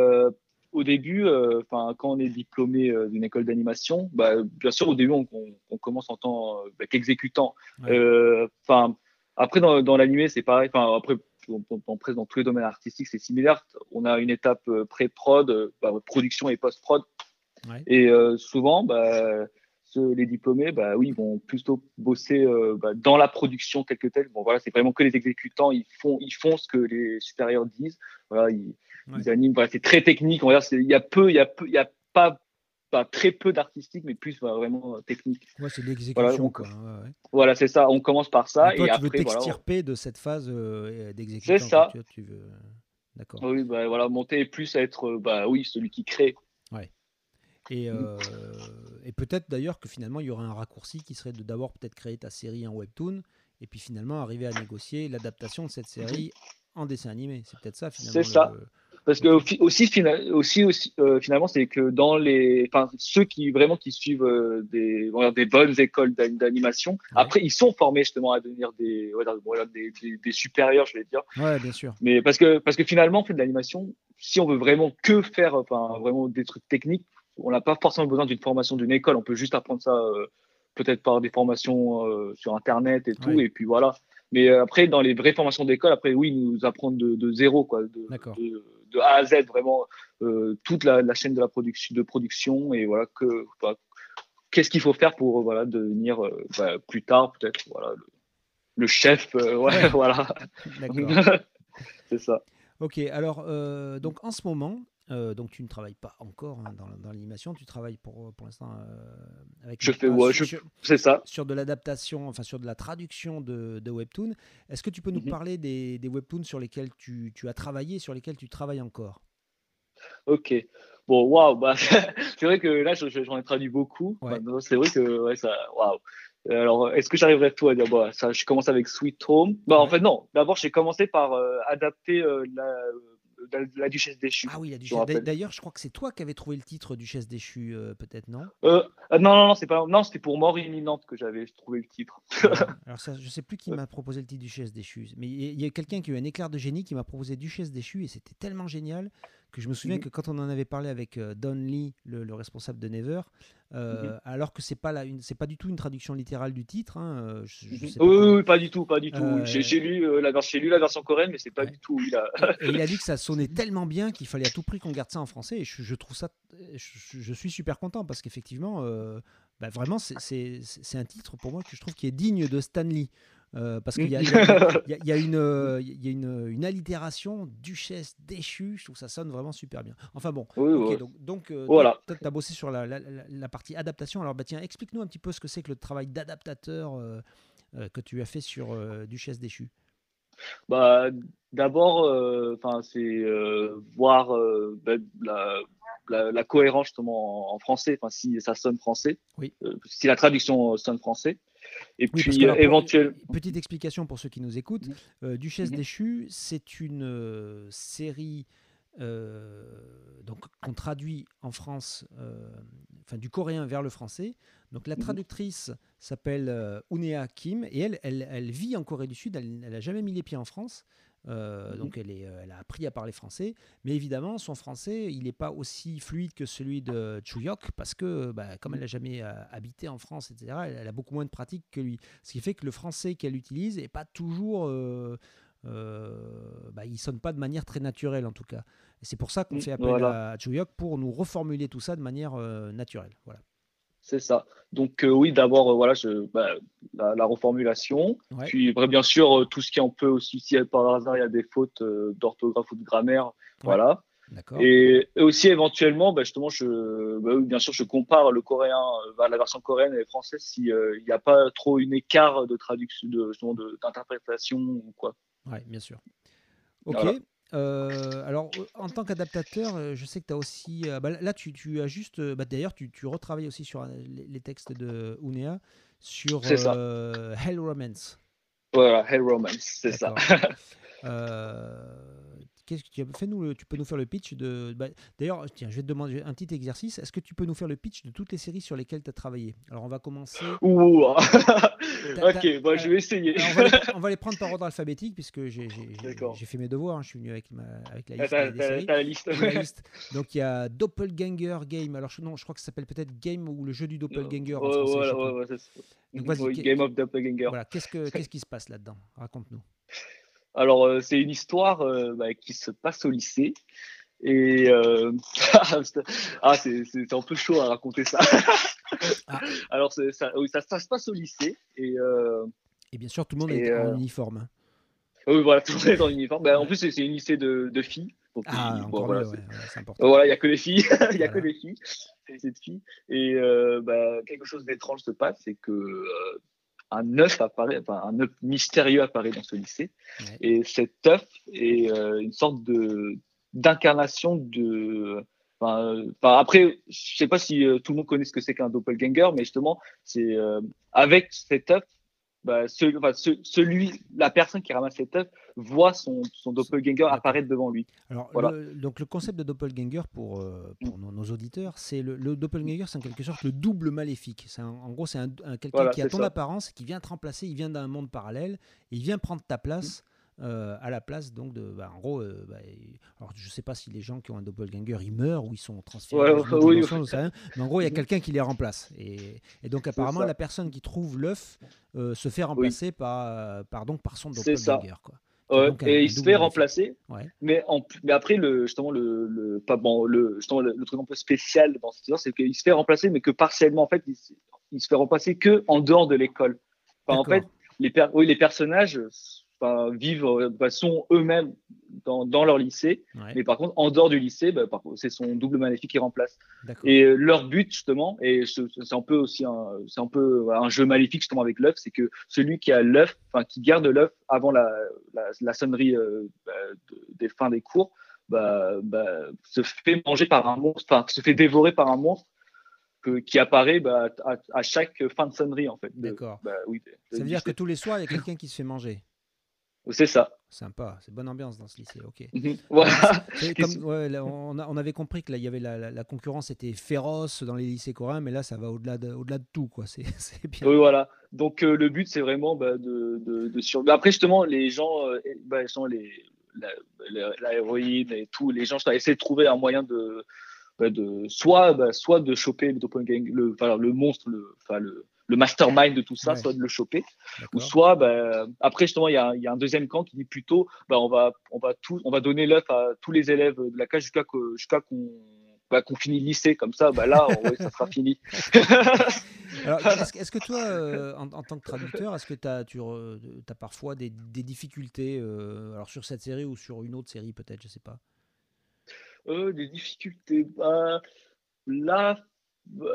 [SPEAKER 2] au début, euh, enfin, quand on est diplômé euh, d'une école d'animation, bah, bien sûr, au début, on, on, on commence en tant euh, bah, qu'exécutant.
[SPEAKER 1] Ouais.
[SPEAKER 2] Enfin, après, dans, dans l'animé, c'est pareil. Enfin, après, on, on, presse dans tous les domaines artistiques, c'est similaire. On a une étape pré-prod, bah, production et post-prod.
[SPEAKER 1] Ouais.
[SPEAKER 2] Et souvent, bah, les diplômés, bah oui, ils vont plutôt bosser euh, bah, dans la production telle que telle. Bon, voilà, c'est vraiment que les exécutants, ils font, ils font ce que les supérieurs disent. Voilà, ils,
[SPEAKER 1] Ouais.
[SPEAKER 2] ils animent. Voilà, c'est très technique. On va dire, il y a peu, il y a peu, il y a pas, très peu d'artistique, mais plus vraiment euh, technique.
[SPEAKER 1] Ouais, c'est de l'exécution ouais, ouais.
[SPEAKER 2] Voilà, c'est ça. On commence par ça
[SPEAKER 1] toi,
[SPEAKER 2] et
[SPEAKER 1] tu veux
[SPEAKER 2] après, voilà.
[SPEAKER 1] t'extirper de cette phase euh, d'exécutant.
[SPEAKER 2] C'est ça.
[SPEAKER 1] quoi, Tu, tu veux... D'accord.
[SPEAKER 2] Oui, bah, voilà, monter plus à être, euh, bah oui, celui qui crée.
[SPEAKER 1] Et,
[SPEAKER 2] Mhm.
[SPEAKER 1] euh, et peut-être d'ailleurs que finalement il y aurait un raccourci qui serait de d'abord peut-être créer ta série en webtoon et puis finalement arriver à négocier l'adaptation de cette série en dessin animé. C'est peut-être ça finalement.
[SPEAKER 2] C'est ça.
[SPEAKER 1] le-
[SPEAKER 2] Parce que aussi, fina- aussi, aussi euh, finalement, c'est que dans les, enfin, ceux qui vraiment qui suivent euh, des, on va dire des bonnes écoles d'an- d'animation, après, ils sont formés justement à devenir des, on va dire, voilà, des, des, des supérieurs, je vais dire.
[SPEAKER 1] Ouais, bien sûr.
[SPEAKER 2] Mais parce que, parce que finalement, on fait de l'animation. Si on veut vraiment que faire, enfin, vraiment des trucs techniques, on n'a pas forcément besoin d'une formation d'une école. On peut juste apprendre ça, euh, peut-être par des formations euh, sur Internet et tout, et puis voilà. Mais euh, après, dans les vraies formations d'école, après, oui, nous apprendre de, de zéro, quoi, de,
[SPEAKER 1] D'accord.
[SPEAKER 2] de, de A à Z, vraiment euh, toute la, la chaîne de la production, de production, et voilà que, bah, qu'est-ce qu'il faut faire pour, voilà, devenir bah, plus tard, peut-être, voilà, le, le chef, ouais,
[SPEAKER 1] Ouais. <laughs>
[SPEAKER 2] voilà, <laughs> c'est ça.
[SPEAKER 1] Ok, alors euh, donc en ce moment, euh, donc tu ne travailles pas encore hein, dans, dans l'animation, tu travailles pour, pour l'instant euh, avec
[SPEAKER 2] Je fais, ouais,
[SPEAKER 1] sur,
[SPEAKER 2] C'est ça.
[SPEAKER 1] sur de l'adaptation, enfin sur de la traduction de, de webtoon. Est-ce que tu peux nous
[SPEAKER 2] Mhm.
[SPEAKER 1] parler des, des webtoons sur lesquels tu, tu as travaillé, sur lesquels tu travailles encore?
[SPEAKER 2] Ok. Bon, waouh, bah, <laughs> c'est vrai que là, je- je- j'en ai traduit beaucoup.
[SPEAKER 1] Ouais.
[SPEAKER 2] Maintenant, C'est vrai que, ouais, ça, waouh. Euh, Alors, est-ce que j'arriverai tout à dire bah, ça, Je commence avec Sweet Home? Bah, en fait, non. D'abord, j'ai commencé par euh, adapter euh, la, la, la Duchesse déchue.
[SPEAKER 1] Ah oui, la Duchesse. D'ailleurs, je crois que c'est toi qui avais trouvé le titre Duchesse déchue, euh, peut-être, non?
[SPEAKER 2] Euh, ah, non, non, non, c'est pas. Non, c'était pour Mort imminente que j'avais trouvé le titre.
[SPEAKER 1] Euh, <laughs> Alors ça, je sais plus qui m'a proposé le titre Duchesse déchue, mais il y a- il y a quelqu'un qui a eu un éclair de génie qui m'a proposé Duchesse déchue et c'était tellement génial que je me souviens
[SPEAKER 2] Mhm.
[SPEAKER 1] que quand on en avait parlé avec euh, Don Lee, le, le responsable de Never, euh,
[SPEAKER 2] Mhm.
[SPEAKER 1] alors que c'est pas la, c'est pas du tout une traduction littérale du titre. hein, euh, je- je
[SPEAKER 2] Mhm.
[SPEAKER 1] sais pas
[SPEAKER 2] oui, pas du tout, pas du tout.
[SPEAKER 1] Euh,
[SPEAKER 2] J'ai lu, euh, la, vers- j'ai lu la version coréenne, mais c'est pas
[SPEAKER 1] Ouais.
[SPEAKER 2] du tout. Il a...
[SPEAKER 1] Et il a dit que ça sonnait <laughs> tellement bien qu'il fallait à tout prix qu'on garde ça en français. Et je, je trouve ça, je, suis super content parce qu'effectivement, euh, bah, vraiment, c'est un titre pour moi que je trouve qui est digne de Stanley. Euh, parce qu'il y a, il y a- il y a- <laughs> il y a une, allitération duchesse déchue. Je trouve que ça sonne vraiment super bien. Enfin bon.
[SPEAKER 2] Oui,
[SPEAKER 1] ok,
[SPEAKER 2] ouais.
[SPEAKER 1] donc, donc euh,
[SPEAKER 2] Voilà.
[SPEAKER 1] tu as bossé sur la, la- la- la partie adaptation. Alors, bah, tiens, explique-nous un petit peu ce que c'est que le travail d'adaptateur euh, euh, que tu as fait sur Duchesse déchue.
[SPEAKER 2] Bah, d'abord, enfin, c'est voir ben, la, la, la cohérence justement en, en français, enfin, si ça sonne français,
[SPEAKER 1] Oui.
[SPEAKER 2] si la traduction sonne français, et
[SPEAKER 1] Oui, parce
[SPEAKER 2] puis
[SPEAKER 1] que alors,
[SPEAKER 2] euh, éventuellement.
[SPEAKER 1] Petite explication pour ceux qui nous écoutent.
[SPEAKER 2] Mhm.
[SPEAKER 1] Euh, Duchesse
[SPEAKER 2] Mhm.
[SPEAKER 1] déchue, c'est une euh, série euh, donc qu'on traduit en France, enfin du coréen vers le français. Donc la
[SPEAKER 2] Mhm.
[SPEAKER 1] traductrice s'appelle Unea Kim et elle, elle, elle vit en Corée du Sud. Elle n'a jamais mis les pieds en France. Mhm. Donc elle, est, elle a appris à parler français. Mais évidemment, son français, il n'est pas aussi fluide que celui de Chuyok parce que bah, comme elle n'a jamais habité en France, etc., elle, a beaucoup moins de pratique que lui. Ce qui fait que le français qu'elle utilise n'est pas toujours... bah, il sonne pas de manière très naturelle en tout cas. Et c'est pour ça qu'on mm, fait appel à Chuyok pour nous reformuler tout ça de manière naturelle. Voilà.
[SPEAKER 2] C'est ça. Donc euh, oui, d'abord euh, voilà, je, bah, la, reformulation, puis bien sûr euh, tout ce qui en peut aussi si par hasard il y a des fautes d'orthographe ou de grammaire, voilà. Et, aussi éventuellement, bah, justement, je, bah, bien sûr, je compare le coréen, la version coréenne et française s'il n'y a pas trop une écart de traduction, de, d'interprétation ou quoi.
[SPEAKER 1] Oui, bien sûr. Ok. Euh, alors, euh, en tant qu'adaptateur, euh, je sais que tu as aussi. Bah, là, tu, tu, as juste. Bah, D'ailleurs, tu, tu, retravailles aussi sur les, textes de Unea sur Hell Romance.
[SPEAKER 2] Voilà, Hell Romance, c'est ça. <laughs>
[SPEAKER 1] Qu'est-ce que tu as nous Tu peux nous faire le pitch de. Bah, d'ailleurs, tiens, je vais te demander un petit exercice. Est-ce que tu peux nous faire le pitch de toutes les séries sur lesquelles tu as travaillé? Alors, on va commencer.
[SPEAKER 2] Ouh <laughs> Ok, bon, je vais essayer.
[SPEAKER 1] on, va les, prendre par ordre alphabétique puisque j'ai fait mes devoirs. Hein. je suis venu avec, ma, avec la liste. des
[SPEAKER 2] la <laughs> liste.
[SPEAKER 1] Donc, il y a Doppelganger Game. Alors, je, non, je crois que ça s'appelle peut-être Game ou le jeu du Doppelganger.
[SPEAKER 2] Game of Doppelganger.
[SPEAKER 1] Voilà, <laughs> qu'est-ce qui se passe là-dedans? Raconte-nous.
[SPEAKER 2] Alors, euh, c'est une histoire euh, bah, qui se passe au lycée. Et euh, <laughs> ah, c'est un peu chaud à raconter ça. <laughs> Ah. Alors, ça, oui, ça, se passe au lycée. Et,
[SPEAKER 1] et bien sûr, tout le monde est en uniforme.
[SPEAKER 2] Oui, voilà, tout le monde est en uniforme. Bah, en plus, c'est une lycée de, de filles.
[SPEAKER 1] ah, voilà,
[SPEAKER 2] important. Voilà, il n'y a que les filles. <laughs> Il n'y a que les filles. C'est filles. Et bah, quelque chose d'étrange se passe, c'est que un œuf apparaît, enfin un œuf mystérieux apparaît dans ce lycée. Et cet œuf est euh, une sorte de d'incarnation de. Enfin, après, je sais pas si euh, tout le monde connaît ce que c'est qu'un doppelganger, mais justement, c'est euh, avec cet œuf, bah, celui, la personne qui ramasse cette œuf voit son, son doppelganger apparaître devant lui.
[SPEAKER 1] Alors, le, donc le concept de doppelganger pour, euh, pour nos, auditeurs, c'est le, le, doppelganger, c'est en quelque sorte le double maléfique. en gros, c'est un, quelqu'un qui a ton apparence, qui vient te remplacer, il vient d'un monde parallèle, il vient prendre ta place. Euh, à la place donc de bah, en gros euh, bah, alors je sais pas si les gens qui ont un doppelganger ils meurent ou ils sont transférés oui, mais en gros il y a mhm. quelqu'un qui les remplace et, et donc apparemment la personne qui trouve l'œuf euh, se fait remplacer par, par donc par son doppelganger quoi
[SPEAKER 2] et il se fait remplacer. Mais, en, mais après, le, justement, le, le, pas, bon, le, justement, le, truc un peu spécial dans cette histoire, c'est qu'il se fait remplacer, mais que partiellement. En fait, il, il se fait remplacer que en dehors de l'école. Enfin, en fait, les, per, oui, les personnages vivent, euh, bah, sont eux-mêmes dans, dans, leur lycée. Mais par contre, en dehors du lycée, bah, c'est son double maléfique qui remplace. Et euh, leur but, justement, et c'est un peu aussi un, c'est un peu un jeu maléfique justement avec l'œuf, c'est que celui qui a l'œuf, enfin qui garde l'œuf avant la, la, sonnerie euh, bah, des fins des cours, bah, se fait manger par un monstre, enfin se fait dévorer par un monstre qui apparaît à, à, chaque fin de sonnerie en fait.
[SPEAKER 1] D'accord. oui, ça veut dire que tous les soirs il y a quelqu'un qui se fait manger.
[SPEAKER 2] C'est ça.
[SPEAKER 1] Sympa, c'est bonne ambiance dans ce lycée, ok. On, avait compris que là, il y avait la, concurrence était féroce dans les lycées coréens, mais là, ça va au-delà de, au-delà de tout, quoi. <laughs> C'est, bien.
[SPEAKER 2] Oui, voilà. Donc euh, le but, c'est vraiment bah, de, de, sur... Après, justement, les gens, euh, bah, les, la, héroïne et tout, les gens essaient de trouver un moyen de, bah, de soit, soit de choper le monstre, le, enfin, le le mastermind de tout ça, soit de le choper, ou soit bah, après justement il y, a, un deuxième camp qui dit plutôt bah, on va on va tout on va donner l'œuf à tous les élèves de la classe jusqu'à jusqu'à qu'on bah, qu'on finit le lycée. Comme ça, bah là, ça sera fini. <laughs> <laughs>
[SPEAKER 1] est-ce, que toi, euh, en, tant que traducteur, est-ce que tu as, tu, as parfois des, des difficultés euh, alors sur cette série ou sur une autre série peut-être, je sais pas?
[SPEAKER 2] Euh, Des difficultés bah, Là,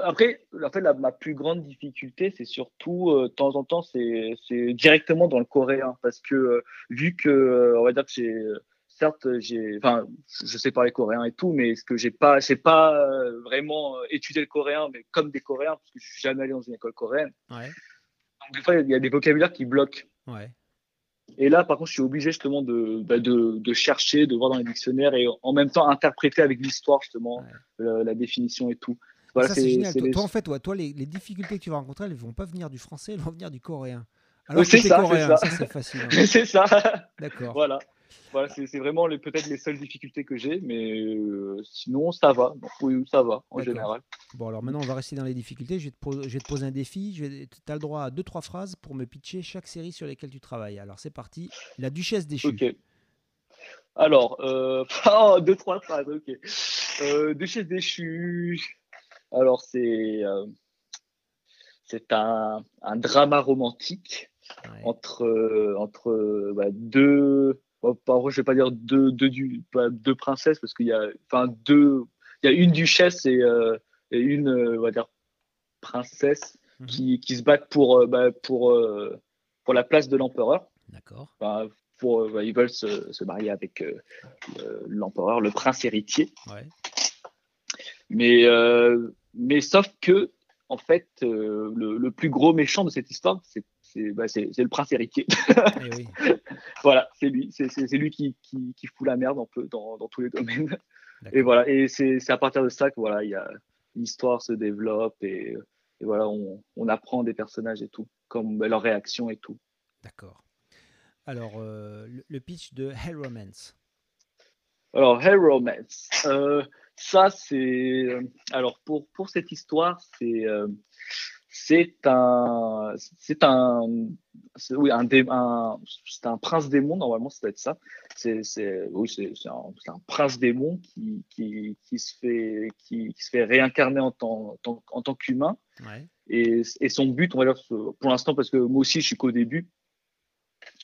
[SPEAKER 2] après, en fait, la, ma plus grande difficulté, c'est surtout, euh, de temps en temps, c'est directement dans le coréen. Parce que, euh, vu que, euh, on va dire que j'ai, certes, j'ai, enfin, je sais parler coréen et tout, mais ce que j'ai pas, j'ai pas vraiment étudié le coréen, mais comme des coréens, parce que je suis jamais allé dans une école coréenne.
[SPEAKER 1] Ouais.
[SPEAKER 2] Donc, des fois, il y a des vocabulaires qui bloquent.
[SPEAKER 1] Ouais.
[SPEAKER 2] Et là, par contre, je suis obligé justement de, bah, de, de, chercher, de voir dans les dictionnaires et en même temps interpréter avec l'histoire, justement, la, définition et tout
[SPEAKER 1] ça, c'est génial. Toi, en fait, toi, toi les, difficultés que tu vas rencontrer, elles ne vont pas venir du français, elles vont venir du coréen. Alors
[SPEAKER 2] c'est ça,
[SPEAKER 1] coréen,
[SPEAKER 2] c'est
[SPEAKER 1] ça, c'est facile. hein. <laughs>
[SPEAKER 2] c'est ça.
[SPEAKER 1] D'accord.
[SPEAKER 2] Voilà. Voilà, c'est vraiment les- peut-être les seules difficultés que j'ai, mais euh, sinon ça va. Donc, oui, ça va en général.
[SPEAKER 1] Bon, alors maintenant, on va rester dans les difficultés. Je vais te, pos- je vais te poser un défi. Tu as le droit à deux, trois phrases pour me pitcher chaque série sur laquelle tu travailles. Alors, c'est parti. La Duchesse déchue.
[SPEAKER 2] Ok. Alors, euh, <laughs> oh, deux, trois phrases, ok. Euh, Duchesse déchue. Alors, c'est euh, un, un drama romantique
[SPEAKER 1] Ouais.
[SPEAKER 2] entre, euh, entre euh, bah, deux. bon, je vais pas dire deux, deux, du, pas deux princesses, parce qu'il y a, enfin, deux. Il y a une duchesse et, euh, et une, euh, on va dire, princesse
[SPEAKER 1] Mhm.
[SPEAKER 2] qui, qui se battent pour, bah, pour, pour la place de l'empereur.
[SPEAKER 1] D'accord.
[SPEAKER 2] Enfin, pour, euh, ils veulent se, se marier avec euh, le- l'empereur, le prince héritier.
[SPEAKER 1] Ouais.
[SPEAKER 2] Mais, euh, mais sauf que, en fait, euh, le, le plus gros méchant de cette histoire, c'est bah, le prince héritier.
[SPEAKER 1] Eh oui. <laughs>
[SPEAKER 2] voilà, c'est lui. C'est lui qui, qui, qui fout la merde un peu dans, dans tous les domaines. Et voilà, et c'est c'est à partir de ça que voilà, il y a l'histoire se développe et, et voilà, on, on apprend des personnages et tout, comme bah, leurs réactions et tout.
[SPEAKER 1] D'accord. Alors, euh, le, le pitch de Hell Romance.
[SPEAKER 2] Alors, Hell Romance, euh, ça c'est. euh, Alors, pour, pour cette histoire, c'est. euh, c'est un, c'est un, oui, un, c'est un prince démon normalement, ça doit être ça. C'est, c'est, oui, c'est, c'est un, prince démon qui, qui, qui se fait, qui, qui se fait réincarner en tant, en tant, en tant qu'humain.
[SPEAKER 1] Ouais.
[SPEAKER 2] Et, et son but, on va dire, pour l'instant, parce que moi aussi je suis qu'au début,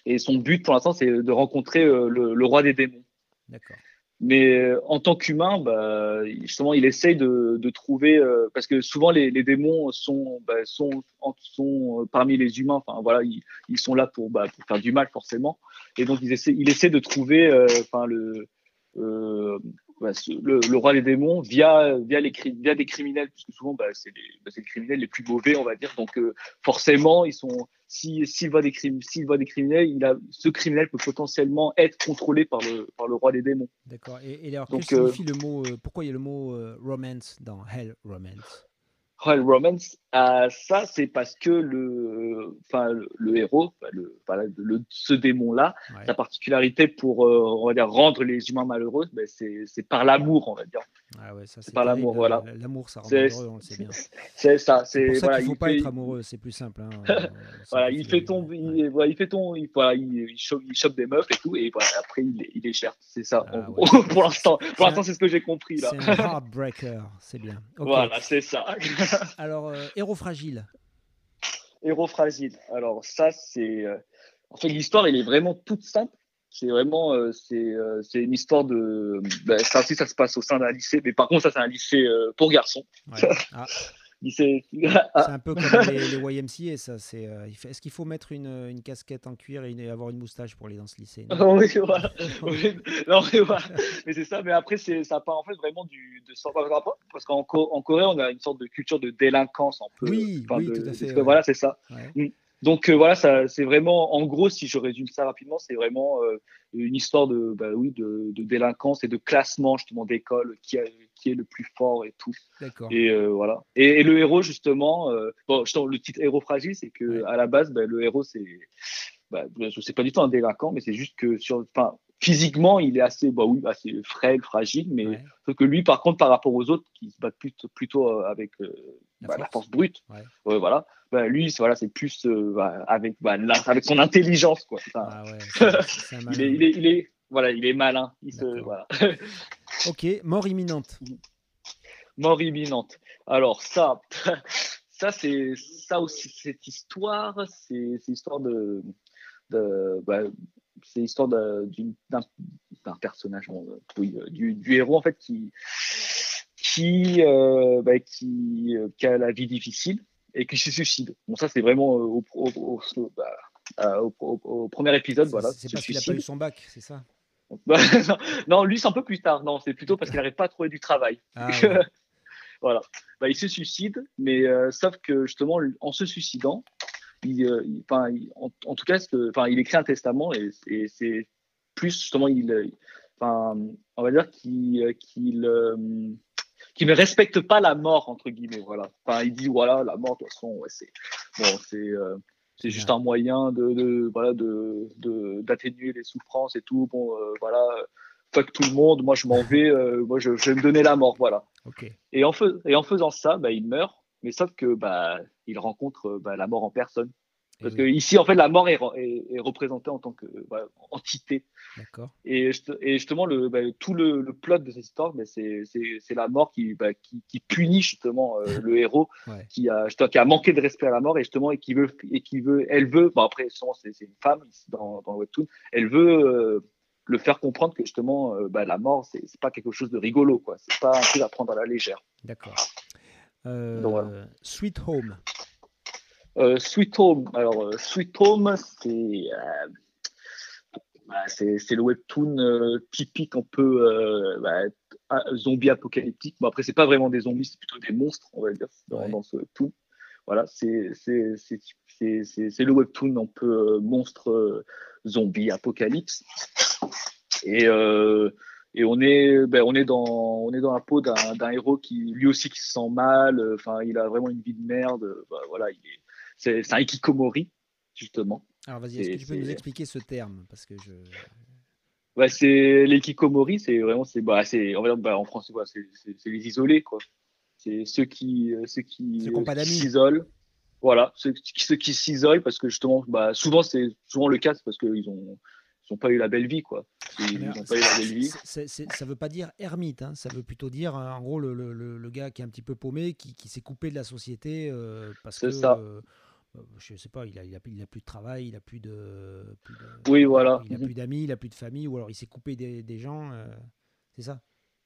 [SPEAKER 2] et son but pour l'instant, c'est de rencontrer euh, le, le roi des démons.
[SPEAKER 1] D'accord.
[SPEAKER 2] Mais euh, en tant qu'humain, bah, justement, il essaye de, de trouver, euh, parce que souvent les, les démons sont, bah, sont, sont euh, parmi les humains. Enfin voilà, ils, ils sont là pour, bah, pour faire du mal forcément. Et donc il essaie, il essaie de trouver, euh, enfin le, euh, bah, le, le roi des démons via, via, les, cri- via des criminels, puisque souvent bah, c'est les, bah, les criminels les plus mauvais, on va dire. Donc euh, forcément, ils sont, si s'il voit des crimes, s'il voit des criminels, il a, ce criminel peut potentiellement être contrôlé par le, par le roi des démons.
[SPEAKER 1] D'accord. Et, et alors,
[SPEAKER 2] Donc,
[SPEAKER 1] que signifie le mot euh, Pourquoi il y a le mot euh, romance dans Hell Romance?
[SPEAKER 2] Royal Romance, euh, ça c'est parce que le, enfin le, le héros, le, le- ce démon-là,
[SPEAKER 1] Ouais.
[SPEAKER 2] sa particularité pour, euh, on va dire, rendre les humains malheureux, ben, c'est par l'amour, on va dire.
[SPEAKER 1] Ah ouais, ça c'est
[SPEAKER 2] par l'amour, voilà.
[SPEAKER 1] L'amour, ça rend
[SPEAKER 2] C'est-
[SPEAKER 1] malheureux, on le sait bien. <laughs>
[SPEAKER 2] C'est ça,
[SPEAKER 1] C'est
[SPEAKER 2] voilà,
[SPEAKER 1] ne faut
[SPEAKER 2] il
[SPEAKER 1] pas
[SPEAKER 2] fait,
[SPEAKER 1] être amoureux, c'est plus simple. hein, <laughs>
[SPEAKER 2] voilà, il fait tomber, il, voilà, il fait tomber, il, voilà, il, il chope, il chope des meufs et tout, et voilà, après il, il les cherche. C'est ça,
[SPEAKER 1] Ah
[SPEAKER 2] en
[SPEAKER 1] ouais. <laughs>
[SPEAKER 2] pour l'instant.
[SPEAKER 1] C'est
[SPEAKER 2] Pour l'instant, c'est ce que j'ai compris là.
[SPEAKER 1] C'est un heartbreaker, c'est bien. Ok.
[SPEAKER 2] Voilà, c'est ça.
[SPEAKER 1] Alors, euh, héros fragile.
[SPEAKER 2] Héros fragile. Alors ça, c'est... euh, En fait, l'histoire, elle est vraiment toute simple. C'est vraiment... euh, c'est euh, c'est une histoire de... Ben, ça aussi, ça se passe au sein d'un lycée. Mais par contre, ça, c'est un lycée pour garçons.
[SPEAKER 1] Ouais. Ah. <laughs> c'est <laughs>
[SPEAKER 2] Ah,
[SPEAKER 1] un peu comme les, les YMCA, ça. c'est, euh, Est-ce qu'il faut mettre une, une casquette en cuir et une- avoir une moustache pour aller dans ce lycée? Non <laughs>
[SPEAKER 2] oui, voilà. Oui, non, mais voilà. Mais c'est ça. Mais après, c'est ça part en fait vraiment du... De... Parce qu'en en Corée, on a une sorte de culture de délinquance un peu.
[SPEAKER 1] Oui, oui,
[SPEAKER 2] de-
[SPEAKER 1] tout à fait,
[SPEAKER 2] parce que
[SPEAKER 1] ouais.
[SPEAKER 2] Voilà, c'est ça.
[SPEAKER 1] Ouais.
[SPEAKER 2] Donc euh, voilà, ça, c'est vraiment, en gros, si je résume ça rapidement, c'est vraiment euh, une histoire de, bah, oui, de, de délinquance et de classement justement d'école, qui, a- qui est le plus fort et tout.
[SPEAKER 1] D'accord.
[SPEAKER 2] Et euh, voilà. Et, et le héros justement, bon, le titre héros fragile, c'est que
[SPEAKER 1] Ouais.
[SPEAKER 2] à la base, bah, le héros c'est, bah, je sais pas du tout un délinquant, mais c'est juste que sur, enfin, physiquement, il est assez, bah oui, assez frêle, fragile, mais
[SPEAKER 1] Ouais.
[SPEAKER 2] que lui, par contre, par rapport aux autres qui se battent plutôt, plutôt avec euh,
[SPEAKER 1] La
[SPEAKER 2] bah, la
[SPEAKER 1] force.
[SPEAKER 2] force brute,
[SPEAKER 1] Ouais.
[SPEAKER 2] voilà. Bah, lui, c'est- voilà, c'est plus euh, bah, avec, bah, la- avec son intelligence, quoi.
[SPEAKER 1] Ah ouais, <laughs>
[SPEAKER 2] il, est, il, est, il est, voilà, il est malin. Il se, voilà. <laughs>
[SPEAKER 1] Ok, mort imminente. <laughs>
[SPEAKER 2] Mort imminente. Alors ça, ça c'est ça aussi cette histoire, c'est c'est histoire de, de bah, c'est l'histoire d'un d'un personnage, bon, euh, euh, du, du héros en fait qui qui euh, bah, qui, euh, qui a la vie difficile et qui se suicide. Bon ça c'est vraiment au, bah, premier épisode,
[SPEAKER 1] C'est-
[SPEAKER 2] voilà.
[SPEAKER 1] c'est parce qu'il n'a pas eu son bac, c'est ça? <laughs>
[SPEAKER 2] Non, lui c'est un peu plus tard. Non, c'est plutôt parce qu'il n'arrive pas à trouver du travail.
[SPEAKER 1] Ah <laughs> ouais.
[SPEAKER 2] voilà. Bah, il se suicide, mais euh, sauf que justement, en se suicidant, il, il- enfin, il- en, en tout cas, il écrit un testament et, et c'est plus justement, il, on va dire qu'il euh, qu'il ne respecte pas la mort entre guillemets. Voilà. Enfin, il dit voilà, la mort de toute façon, ouais, c'est bon, c'est euh, C'est juste un moyen de, voilà de d'atténuer les souffrances et tout. Bon, voilà, fuck tout le monde. Moi, je m'en vais. moi, je, vais me donner la mort. Voilà. Et, en et en faisant ça, bah, il meurt. Mais sauf que bah, il rencontre bah, la mort en personne. Parce que ici, en fait, la mort est, est, représentée en tant que entité. D'accord. Et, et, justement, le, bah, tout le, le, plot de cette histoire, bah, c'est la mort qui, bah, qui, qui, punit justement euh, <laughs> le héros qui, a, qui a manqué de respect à la mort et justement et qui veut et qui veut, elle veut. Bon après, c'est une femme ici dans, dans le webtoon. Elle veut euh, le faire comprendre que justement, euh, bah, la mort, c'est pas quelque chose de rigolo, quoi. C'est pas un truc à prendre à la légère.
[SPEAKER 1] D'accord. Sweet Home.
[SPEAKER 2] Euh, Sweet Home. Alors, euh, Sweet Home, c'est euh, bah, c'est le webtoon typique un peu bah, zombie apocalyptique. Bon, après, c'est pas vraiment des zombies, c'est plutôt des monstres, on va dire, dans, ce webtoon. Voilà, c'est le webtoon un peu monstre zombie apocalypse. Et, et on est, ben, on est dans, on est dans la peau d'un héros qui, lui aussi, qui se sent mal. Enfin, il a vraiment une vie de merde. Bah, voilà, il est, c'est un ikikomori, justement.
[SPEAKER 1] Alors vas-y, est-ce que tu peux nous expliquer ce terme? Parce que je...
[SPEAKER 2] Ouais, c'est l'ikikomori, c'est vraiment, c'est, bah, c'est, bah, en français, c'est les isolés, quoi. C'est ceux qui, euh, ceux qui,
[SPEAKER 1] euh,
[SPEAKER 2] s'isolent. Voilà, ceux, ceux qui s'isolent parce que justement, bah, souvent c'est souvent le cas, c'est parce qu'ils ont, ils n'ont pas eu la belle vie, quoi. Ils n'ont pas eu la belle vie.
[SPEAKER 1] ça veut pas dire ermite, hein. ça veut plutôt dire, en gros, le, le, le, gars qui est un petit peu paumé, qui, qui s'est coupé de la société euh, parce que. Ça. Euh, euh, je sais pas, il a, il, a, il a, plus de travail, il a plus de,
[SPEAKER 2] oui, voilà.
[SPEAKER 1] Il a plus d'amis, il a plus de famille, ou alors il s'est coupé des, des gens, c'est ça?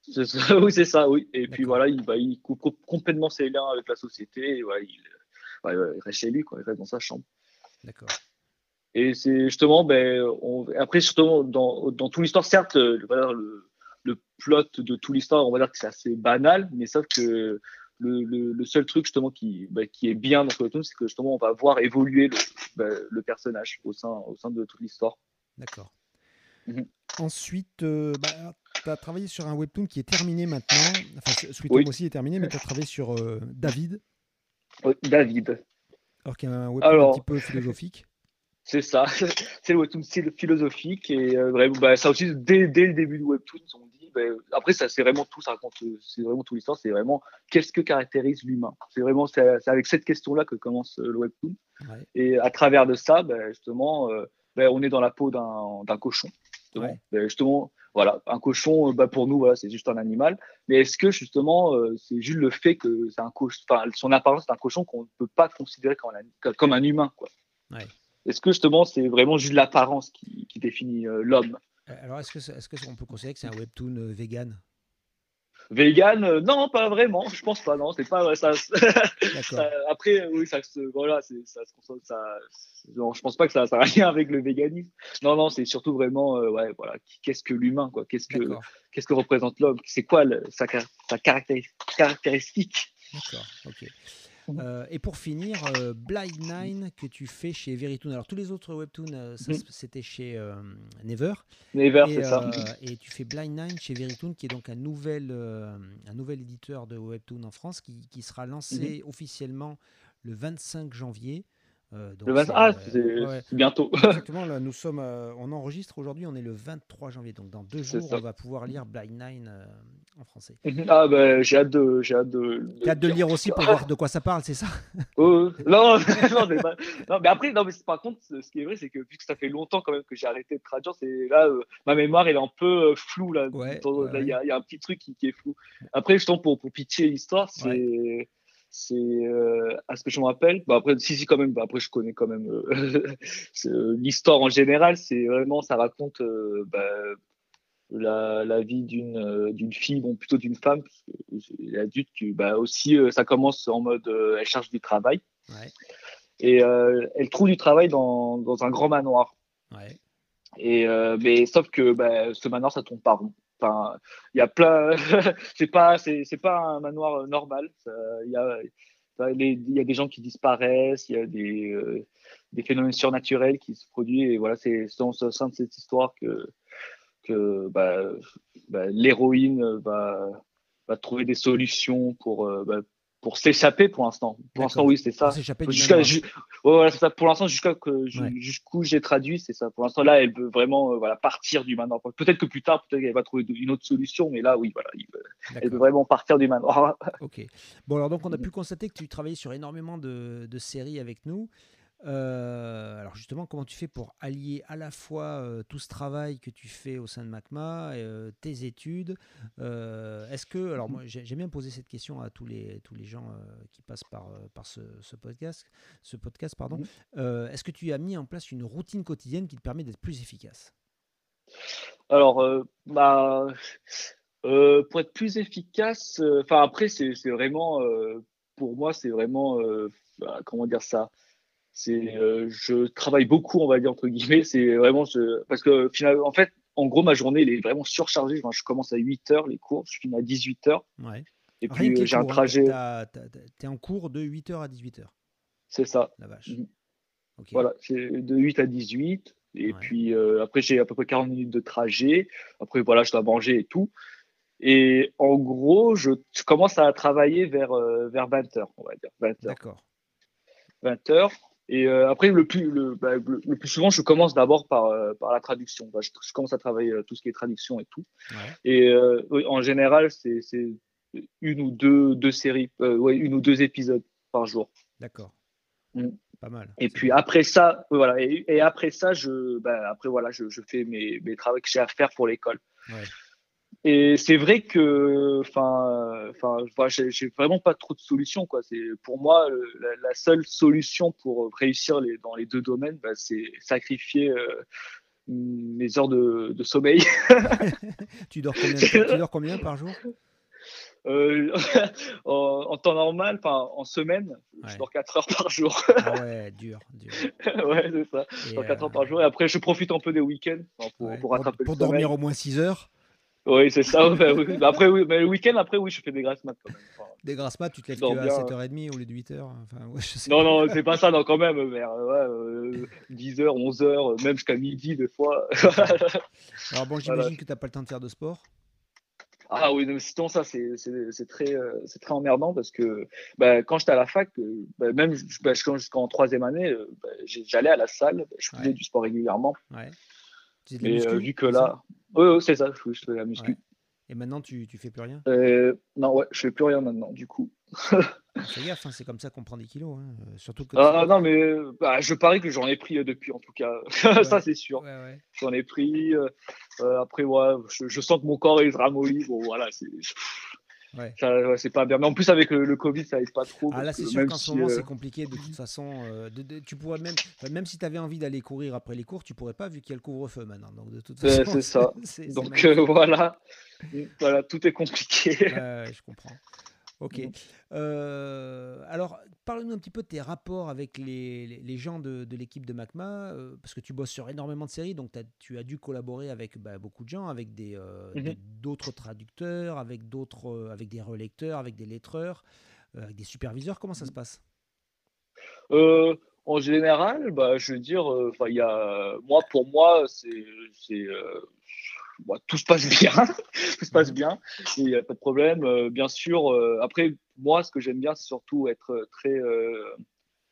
[SPEAKER 1] <laughs>
[SPEAKER 2] Oui, c'est ça, oui. Et puis voilà, il, bah, il coupe complètement ses liens avec la société, et voilà, il, il reste chez lui, quoi, il reste dans sa chambre.
[SPEAKER 1] D'accord.
[SPEAKER 2] Et c'est justement, ben, on, après, justement, dans, dans toute l'histoire, certes, le, le, le, plot de toute l'histoire, on va dire que c'est assez banal, mais sauf que le, le, le seul truc justement qui, qui est bien dans ce webtoon, c'est que justement, on va voir évoluer le, ben, le personnage au sein, au sein de toute l'histoire.
[SPEAKER 1] D'accord. Mhm. Ensuite, euh, bah, tu as travaillé sur un webtoon qui est terminé maintenant. Enfin, Sweet Home aussi est terminé, mais tu as travaillé sur euh, David.
[SPEAKER 2] David.
[SPEAKER 1] Alors qu'il y a un webtoon un petit peu <laughs> philosophique.
[SPEAKER 2] C'est ça, <laughs> c'est le webtoon philosophique et euh, bah, ça aussi dès, dès, le début du webtoon, on Bah, après, ça c'est vraiment tout, ça raconte, c'est vraiment toute l'histoire, c'est vraiment qu'est-ce que caractérise l'humain. C'est vraiment c'est avec cette question-là que commence euh, le webtoon. Et à travers de ça, bah, justement, euh, on est dans la peau d'un cochon. Justement. justement, voilà, un cochon, pour nous, voilà, c'est juste un animal. Mais est-ce que justement, c'est juste le fait que c'est un cochon, son apparence est un cochon qu'on ne peut pas considérer comme un, comme un humain, quoi. Ouais. Est-ce que justement c'est vraiment juste l'apparence qui, définit euh, l'homme?
[SPEAKER 1] euh, Alors est-ce que est-ce qu'on peut considérer que c'est un webtoon euh, vegan?
[SPEAKER 2] Vegan, non, pas vraiment. Je pense pas. Non, c'est pas ça. <laughs> après, oui, ça, voilà, ça, ça, je pense pas que ça, ça a rien avec le véganisme. Non, non, c'est surtout vraiment, ouais, voilà, qu'est-ce que l'humain, quoi Qu'est-ce que, qu'est-ce que représente l'homme C'est quoi sa, sa caractéristique?
[SPEAKER 1] D'accord. Ok. Euh, et pour finir, euh, Blind Nine que tu fais chez Veritoon. Alors tous les autres webtoons, euh, mhm. c'était chez Never.
[SPEAKER 2] Never, c'est ça.
[SPEAKER 1] Et tu fais Blind Nine chez Veritoon, qui est donc un nouvel, un nouvel éditeur de webtoon en France, qui, qui sera lancé mhm. officiellement le 25 janvier.
[SPEAKER 2] Euh, ah, c'est bientôt. <laughs>
[SPEAKER 1] Exactement, là, nous sommes, euh, on enregistre aujourd'hui, on est le 23 janvier, donc dans deux jours, on va pouvoir lire Blind Nine euh, en français. <laughs>
[SPEAKER 2] Ah, ben, j'ai hâte de, j'ai hâte de,
[SPEAKER 1] de, hâte de lire aussi pour <laughs> voir de quoi ça parle, c'est ça?
[SPEAKER 2] Non, non, mais, non, mais après, non, mais par contre, ce qui est vrai, c'est que vu que ça fait longtemps quand même que j'ai arrêté de traduire, c'est là, ma mémoire, elle est un peu floue là. Il y, a un petit truc qui, est flou. Après, justement, pour, pour pitcher l'histoire, c'est c'est euh, à ce que je me rappelle bah après si si quand même bah après je connais quand même euh, <laughs> l'histoire en général c'est vraiment ça raconte euh, bah, la, la, vie d'une d'une fille bon plutôt d'une femme l'adulte bah aussi ça commence en mode elle cherche du travail ouais. et elle trouve du travail dans, dans un grand manoir ouais. et mais sauf que bah, ce manoir ça tombe pas rond Enfin, il y a plein. <laughs> c'est pas, c'est, pas un manoir normal. Il y a, il y a des gens qui disparaissent, il y a des, euh, des phénomènes surnaturels qui se produisent. Et voilà, c'est au sein de cette histoire que, que bah, bah, l'héroïne va, va trouver des solutions pour, euh, bah, pour s'échapper pour l'instant. Pour l'instant, oui, c'est ça. Pour
[SPEAKER 1] s'échapper
[SPEAKER 2] voilà, ça. Pour l'instant, jusqu'à que jusqu'où j'ai traduit, c'est ça. Pour l'instant, là, elle veut vraiment euh, voilà partir du manoir. Peut-être que plus tard, peut-être qu'elle va trouver une autre solution, mais là, oui, voilà, elle veut vraiment partir du manoir.
[SPEAKER 1] ok. Bon, alors donc, on a <laughs> pu constater que tu travaillais sur énormément de, de séries avec nous. Euh, alors justement, comment tu fais pour allier à la fois euh, tout ce travail que tu fais au sein de MACMA, euh, tes études Est-ce que, alors moi j'aime bien poser cette question à tous les, tous les gens qui passent par, par ce, podcast, ce podcast pardon. Est-ce que tu as mis en place une routine quotidienne qui te permet d'être plus efficace?
[SPEAKER 2] Alors, bah, pour être plus efficace, enfin après c'est vraiment, pour moi c'est vraiment, bah, comment dire ça? C'est, euh, je travaille beaucoup, on va dire entre guillemets. C'est vraiment parce que finalement, en fait, en gros, ma journée elle est vraiment surchargée. je commence à 8 heures les cours, je finis à 18 heures.
[SPEAKER 1] Ouais.
[SPEAKER 2] Et puis euh, j'ai un hein. trajet.
[SPEAKER 1] Tu es en cours de 8 heures à 18 heures.
[SPEAKER 2] C'est ça.
[SPEAKER 1] La vache.
[SPEAKER 2] Mhm. Voilà, c'est de 8 à 18. Et puis euh, après, j'ai à peu près 40 minutes de trajet. Après, voilà, je dois manger et tout. Et en gros, je, commence à travailler vers, vers 20 heures, on va dire. 20 heures.
[SPEAKER 1] D'accord.
[SPEAKER 2] 20 heures. Et euh, après, le plus, le, bah, le, plus souvent, je commence d'abord par, euh, par la traduction. Bah, je, commence à travailler euh, tout ce qui est traduction et tout. Et en général, c'est une ou deux, deux séries, ouais, une ou deux épisodes par jour.
[SPEAKER 1] D'accord.
[SPEAKER 2] Mm.
[SPEAKER 1] Pas mal.
[SPEAKER 2] Et puis après ça, voilà. Et, après ça, je, bah, après voilà, je, je fais mes, mes travaux que j'ai à faire pour l'école. Ouais. Et c'est vrai que, enfin, enfin, j'ai vraiment pas trop de solutions, quoi. C'est pour moi la, seule solution pour réussir les, dans les deux domaines, bah, c'est sacrifier euh, mes heures de, de sommeil. <laughs>
[SPEAKER 1] tu, dors combien, tu dors combien par jour?
[SPEAKER 2] Euh, <laughs> en, temps normal, en semaine, je dors 4 heures par jour.
[SPEAKER 1] ah ouais, dur, dur. <laughs>
[SPEAKER 2] ouais, c'est ça. je dors 4 heures par jour et après je profite un peu des week-ends pour, pour, rattraper
[SPEAKER 1] pour, dormir au moins 6 heures?
[SPEAKER 2] Oui, c'est ça. <laughs> Bah bah après, oui, mais le week-end, après, oui, je fais des grasses maths quand même.
[SPEAKER 1] des grasses maths, tu te lèves à 7h30 au lieu de 8h enfin,
[SPEAKER 2] ouais, je sais Non, non, c'est pas ça, non, quand même, vers ouais, 10h, euh, 11h, même jusqu'à midi, des fois. <laughs>
[SPEAKER 1] Alors, bon, j'imagine que tu n'as pas le temps de faire de sport.
[SPEAKER 2] Ah oui, mais sinon, ça, c'est très, euh, c'est très emmerdant parce que bah, quand j'étais à la fac, euh, bah, même bah, jusqu'en troisième année, j'allais à la salle, je faisais du sport régulièrement.
[SPEAKER 1] Ouais.
[SPEAKER 2] Mais vu que là, oui, c'est ça, je, fais la muscu.
[SPEAKER 1] Et maintenant, tu, tu fais plus rien?
[SPEAKER 2] Euh, Non, ouais, je fais plus rien maintenant, du coup.
[SPEAKER 1] Fais gaffe, hein, c'est comme ça qu'on prend des kilos. Hein. Euh, surtout que
[SPEAKER 2] ah non, mais bah, je parie que j'en ai pris euh, depuis, en tout cas. <laughs> ça, c'est sûr. J'en ai pris. après, ouais, je, je, sens que mon corps est ramolli. Bon, voilà, c'est. Ouais. c'est pas bien. Mais en plus, avec le, Covid, ça aide pas trop.
[SPEAKER 1] Ah là, c'est sûr qu'en ce moment, c'est compliqué de toute façon. Euh, tu pourrais même, même si tu avais envie d'aller courir après les cours, tu pourrais pas vu qu'il y a le couvre-feu maintenant. Donc, de toute façon,
[SPEAKER 2] c'est ça. <laughs> Donc, euh, voilà. voilà, tout est compliqué.
[SPEAKER 1] je comprends. Ok. Mmh. Euh, alors, parle-nous un petit peu de tes rapports avec les, les, gens de, de l'équipe de MACMA, euh, parce que tu bosses sur énormément de séries, donc tu as dû collaborer avec bah, beaucoup de gens, avec des, euh, mmh d'autres traducteurs, avec, d'autres, avec des relecteurs, avec des lettreurs, avec des superviseurs. Comment ça se passe?
[SPEAKER 2] En général, bah, je veux dire, y a, moi, pour moi, c'est, tout se passe <laughs> bien, tout se passe bien, il n'y a pas de problème. Euh, bien sûr, euh, après, moi, ce que j'aime bien, c'est surtout être très euh,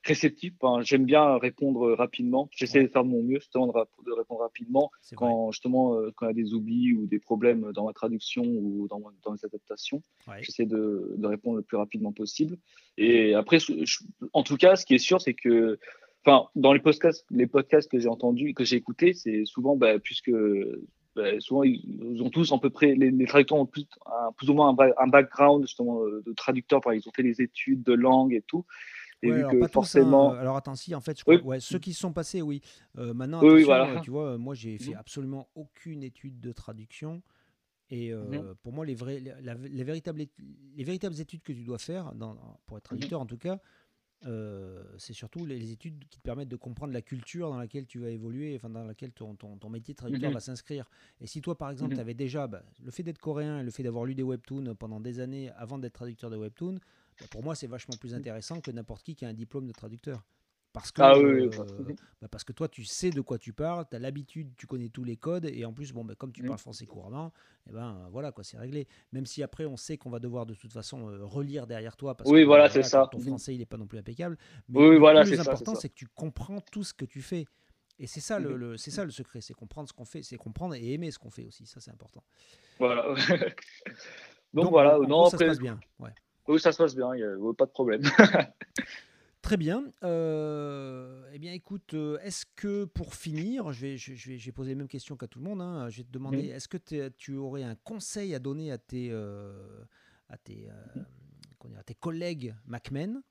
[SPEAKER 2] réceptif. j'aime bien répondre rapidement. J'essaie de faire de mon mieux, justement, de, répondre rapidement quand, justement, quand il y a des oublis ou des problèmes dans ma traduction ou dans, dans les adaptations. J'essaie de, de, répondre le plus rapidement possible. Et après, en tout cas, ce qui est sûr, c'est que Enfin, dans les podcasts, les podcasts que j'ai entendus, que j'ai écoutés, c'est souvent, bah, puisque bah, souvent ils ont tous à peu près les, traducteurs ont plus, plus ou moins un, background justement euh, de traducteur par ils ont fait des études de langue et tout
[SPEAKER 1] et alors, forcément tous, hein. alors attends si en fait je crois, ouais, ceux qui sont passés oui euh, maintenant voilà. tu vois moi j'ai fait mhm. absolument aucune étude de traduction et euh, mhm. pour moi les vrais les, véritables les véritables études que tu dois faire dans, pour être mhm. traducteur en tout cas euh, c'est surtout les, études qui te permettent de comprendre la culture dans laquelle tu vas évoluer, enfin dans laquelle ton, ton, métier de traducteur mhm. va s'inscrire. Et si toi, par exemple, mhm. tu avais déjà bah, le fait d'être coréen et le fait d'avoir lu des webtoons pendant des années avant d'être traducteur de webtoons, bah, pour moi, c'est vachement plus intéressant que n'importe qui qui a un diplôme de traducteur. Parce que,
[SPEAKER 2] Ah oui, oui,
[SPEAKER 1] euh, <laughs> bah, parce que toi, tu sais de quoi tu parles, tu as l'habitude, tu connais tous les codes, et en plus, bon, bah, comme tu
[SPEAKER 2] Mhm.
[SPEAKER 1] parles français couramment, et ben voilà, quoi, c'est réglé. Même si après, on sait qu'on va devoir de toute façon euh, relire derrière toi, parce
[SPEAKER 2] Oui,
[SPEAKER 1] que
[SPEAKER 2] voilà, c'est
[SPEAKER 1] ton-
[SPEAKER 2] ça.
[SPEAKER 1] Ton
[SPEAKER 2] Mhm.
[SPEAKER 1] français, il n'est pas non plus impeccable. Mais
[SPEAKER 2] Oui,
[SPEAKER 1] le
[SPEAKER 2] voilà,
[SPEAKER 1] plus
[SPEAKER 2] c'est ça, c'est
[SPEAKER 1] important, c'est que tu comprends tout ce que tu fais. Et c'est ça, le,
[SPEAKER 2] Mhm.
[SPEAKER 1] le- c'est ça le secret, c'est comprendre ce qu'on fait, c'est comprendre et aimer ce qu'on fait aussi. Ça, c'est important.
[SPEAKER 2] Voilà. <laughs> Donc, voilà, non,
[SPEAKER 1] gros, ça se passe bien. Ouais.
[SPEAKER 2] oui, ça se passe bien, il n'y a pas de problème. <laughs>
[SPEAKER 1] Très bien. Euh, eh bien, écoute, euh, est-ce que pour finir, je vais, je, je vais, je vais poser les mêmes questions qu'à tout le monde. hein. Je vais te demander, est-ce que tu aurais un conseil à donner à tes, euh, à tes, euh, dire, à tes collègues MacMen?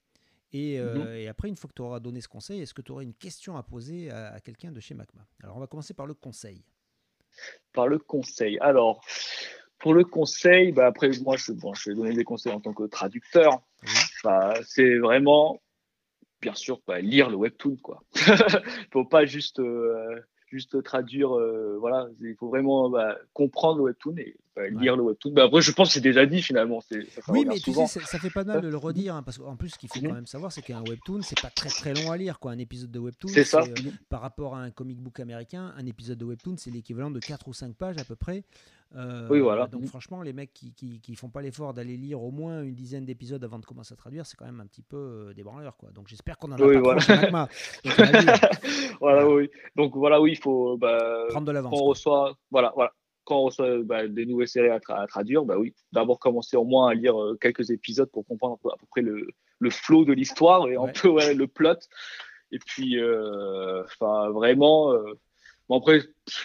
[SPEAKER 1] Et,
[SPEAKER 2] Mhm.
[SPEAKER 1] et après, une fois que tu auras donné ce conseil, est-ce que tu aurais une question à poser à, à quelqu'un de chez MacMa? Alors, on va commencer par le conseil.
[SPEAKER 2] Par le conseil. Alors, pour le conseil, bah après, moi, je, bon, je vais donner des conseils en tant que traducteur. Bah, c'est vraiment, bien sûr, bah, lire le webtoon, quoi. <laughs> faut pas juste, euh, juste traduire, euh, voilà. Il faut vraiment bah, comprendre le webtoon et lire le webtoon. Bah, après, je pense que c'est déjà dit finalement. C'est, ça, ça
[SPEAKER 1] Oui, mais tu sais, ça, ça fait pas mal de le redire, hein, parce qu'en plus, ce qu'il faut quand même savoir, c'est qu'un webtoon, c'est pas très très long à lire, quoi. Un épisode de webtoon,
[SPEAKER 2] C'est ça.
[SPEAKER 1] euh, par rapport à un comic book américain, un épisode de webtoon, c'est l'équivalent de 4 ou 5 pages à peu près. Euh,
[SPEAKER 2] Oui, voilà.
[SPEAKER 1] Donc franchement, les mecs qui, qui, qui font pas l'effort d'aller lire au moins une dizaine d'épisodes avant de commencer à traduire, c'est quand même un petit peu euh, des branleurs, quoi. Donc j'espère qu'on en a
[SPEAKER 2] Oui,
[SPEAKER 1] pas
[SPEAKER 2] voilà.
[SPEAKER 1] trop. <laughs> Donc,
[SPEAKER 2] voilà, oui. Donc voilà, oui, il faut bah,
[SPEAKER 1] prendre de l'avance.
[SPEAKER 2] on reçoit, voilà, voilà, quand on reçoit bah, des nouvelles séries à, tra- à traduire, bah oui, d'abord commencer au moins à lire euh, quelques épisodes pour comprendre peu- à peu près le, le flow de l'histoire et
[SPEAKER 1] Ouais.
[SPEAKER 2] un peu ouais, le plot. Et puis, euh, enfin, vraiment. euh, bon après,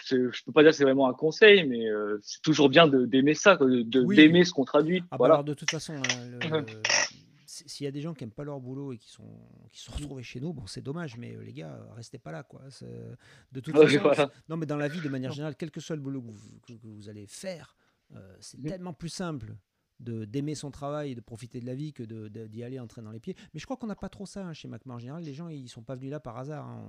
[SPEAKER 2] je peux pas dire que c'est vraiment un conseil, mais euh, c'est toujours bien d'aimer ça, quoi, de de-
[SPEAKER 1] Oui.
[SPEAKER 2] d'aimer ce qu'on traduit.
[SPEAKER 1] Ah bah
[SPEAKER 2] voilà.
[SPEAKER 1] alors de toute façon, hein, le- <laughs> s'il y a des gens qui aiment pas leur boulot et qui sont qui se sont retrouvés chez nous, bon c'est dommage, mais euh, les gars, euh, restez pas là quoi. C'est- De toute <laughs> façon,
[SPEAKER 2] voilà.
[SPEAKER 1] non mais dans la vie de manière générale, quel que soit le boulot que vous, que- que vous allez faire, euh, c'est
[SPEAKER 2] Mhm.
[SPEAKER 1] tellement plus simple d'aimer son travail et de profiter de la vie que d'y aller en train dans les pieds. Mais je crois qu'on n'a pas trop ça hein, chez MacMa en général. Les gens ils sont pas venus là par hasard. hein.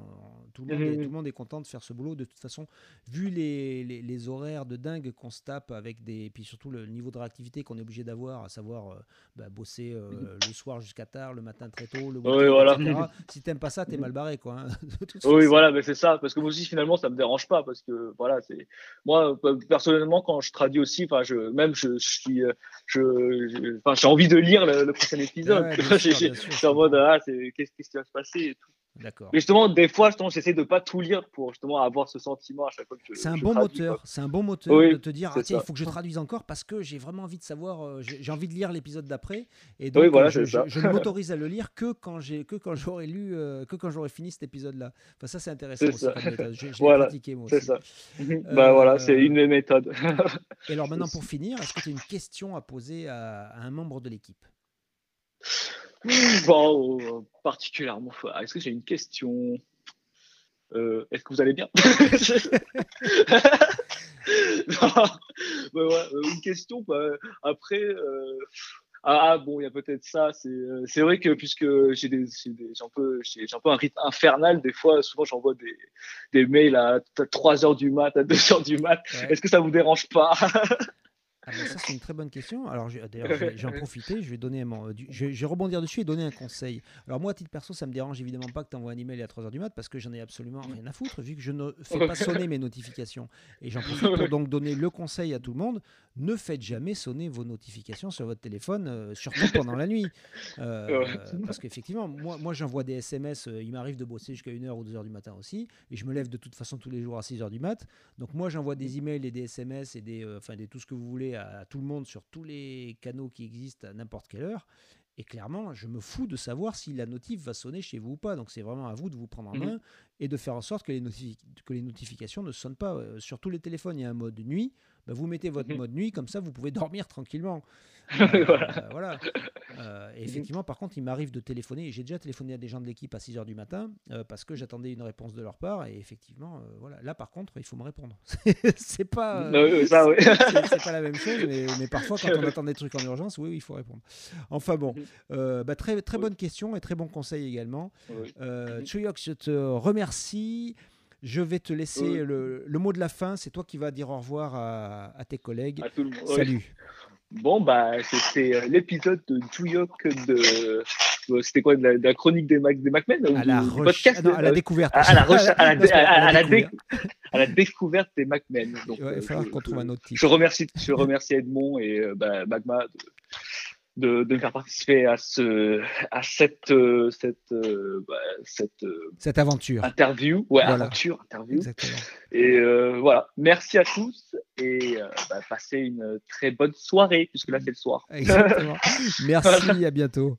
[SPEAKER 1] Tout, le monde est, tout le monde est content de faire ce boulot. De toute façon, vu les, les, les horaires de dingue qu'on se tape avec des. Puis surtout le niveau de réactivité qu'on est obligé d'avoir, à savoir euh, bah, bosser euh, le soir jusqu'à tard, le matin très tôt, le week-end,
[SPEAKER 2] Oui, voilà.
[SPEAKER 1] etc. <laughs> Si t'aimes pas ça, t'es mal barré quoi. hein, <laughs>
[SPEAKER 2] Oui, voilà, mais c'est ça. Parce que moi aussi, finalement, ça me dérange pas. Parce que, voilà, c'est. Moi, euh, personnellement, quand je traduis aussi, enfin, je, même, je, je suis. Je, je- enfin, j'ai envie de lire le, le prochain épisode.
[SPEAKER 1] Ouais, <laughs>
[SPEAKER 2] je suis en mode, ah, c'est, qu'est-ce, qui va se passer et tout.
[SPEAKER 1] D'accord.
[SPEAKER 2] Mais justement, des fois, justement, j'essaie de pas tout lire pour justement avoir ce sentiment à chaque fois que je.
[SPEAKER 1] C'est un bon moteur, c'est un bon moteur
[SPEAKER 2] Oui,
[SPEAKER 1] de te dire ah,
[SPEAKER 2] c'est
[SPEAKER 1] tiens, il faut que je traduise encore parce que j'ai vraiment envie de savoir, euh, j'ai envie de lire l'épisode d'après et donc
[SPEAKER 2] Oui, voilà,
[SPEAKER 1] euh, je,
[SPEAKER 2] c'est ça.
[SPEAKER 1] je- je ne <laughs> m'autorise à le lire que quand j'ai que quand j'aurai lu euh, que quand j'aurai fini cet épisode-là. Enfin ça c'est intéressant
[SPEAKER 2] C'est
[SPEAKER 1] aussi
[SPEAKER 2] ça.
[SPEAKER 1] Je, je l'ai
[SPEAKER 2] Voilà,
[SPEAKER 1] pratiqué moi
[SPEAKER 2] C'est
[SPEAKER 1] aussi.
[SPEAKER 2] ça. <laughs> bah voilà, c'est
[SPEAKER 1] Euh,
[SPEAKER 2] une des méthodes. <laughs>
[SPEAKER 1] Et alors maintenant pour finir, est-ce que tu as une question à poser à, à un membre de l'équipe? <laughs>
[SPEAKER 2] bon, euh, particulièrement. ah, Est-ce que j'ai une question? Euh, Est-ce que vous allez bien? <laughs> Non, bah ouais, euh, Une question. bah, après, euh, ah bon, il y a peut-être ça. C'est euh, vrai que puisque j'ai un peu, un peu un rythme infernal. Des fois, souvent, j'envoie des, des mails à 3 heures du mat, à 2 heures du mat.
[SPEAKER 1] Ouais.
[SPEAKER 2] Est-ce que ça vous dérange pas? <laughs>
[SPEAKER 1] Ah ben ça c'est une très bonne question. Alors d'ailleurs je vais- je vais <laughs> je donner mon, du- je, je vais rebondir dessus et donner un conseil. Alors moi à titre perso ça me dérange évidemment pas que tu envoies un email à 3h du mat parce que j'en ai absolument rien à foutre vu que je ne fais pas sonner mes notifications. Et j'en profite pour <laughs> donc donner le conseil à tout le monde, ne faites jamais sonner vos notifications sur votre téléphone, euh, surtout pendant la nuit. <laughs> Euh, parce qu'effectivement, moi, moi j'envoie des SMS, euh, il m'arrive de bosser jusqu'à 1h ou 2h du matin aussi, et je me lève de toute façon tous les jours à 6h du mat. Donc moi j'envoie des emails et des SMS et des, enfin des tout ce que vous voulez à, à tout le monde sur tous les canaux qui existent à n'importe quelle heure. Et clairement, je me fous de savoir si la notif va sonner chez vous ou pas. Donc c'est vraiment à vous de vous prendre en
[SPEAKER 2] Mhm.
[SPEAKER 1] main et de faire en sorte que les, que les notifications ne sonnent pas. Sur tous les téléphones, il y a un mode nuit. Bah, vous mettez votre <laughs> mode nuit, comme ça vous pouvez dormir tranquillement. <laughs>
[SPEAKER 2] Voilà.
[SPEAKER 1] Euh, voilà. Euh, et effectivement, par contre, il m'arrive de téléphoner. et J'ai déjà téléphoné à des gens de l'équipe à 6 h du matin euh, parce que j'attendais une réponse de leur part. Et effectivement, euh, voilà. Là, par contre, il faut me répondre. <laughs> c'est pas. euh,
[SPEAKER 2] Oui, oui, ça, oui.
[SPEAKER 1] c'est c'est pas la même chose, mais, mais parfois, quand on attend des trucs en urgence, oui, oui, il faut répondre. Enfin bon, euh, bah, très, très bonne question et très bon conseil également. Euh,
[SPEAKER 2] Mhm.
[SPEAKER 1] Chuyok, je te remercie. Je vais te laisser
[SPEAKER 2] Oui.
[SPEAKER 1] le, le mot de la fin. C'est toi qui vas dire au revoir à, à tes collègues.
[SPEAKER 2] À tout le monde.
[SPEAKER 1] Salut.
[SPEAKER 2] Bon, bah, c'était euh, l'épisode de Juyok de c'était quoi de la, chronique des, Mac, des MacMen
[SPEAKER 1] à, la podcast, ah à la découverte.
[SPEAKER 2] À, la, à, la, découverte des MacMen.
[SPEAKER 1] il va falloir qu'on trouve un autre titre.
[SPEAKER 2] Je remercie, je remercie Edmond et bah, Magma de, de, me faire participer à ce à cette euh, cette euh, bah, cette, euh,
[SPEAKER 1] cette aventure.
[SPEAKER 2] interview. Ouais aventure interview. Exactement. et voilà. Merci à tous et bah, passez une très bonne soirée puisque là c'est le soir.
[SPEAKER 1] Exactement. <laughs> merci à bientôt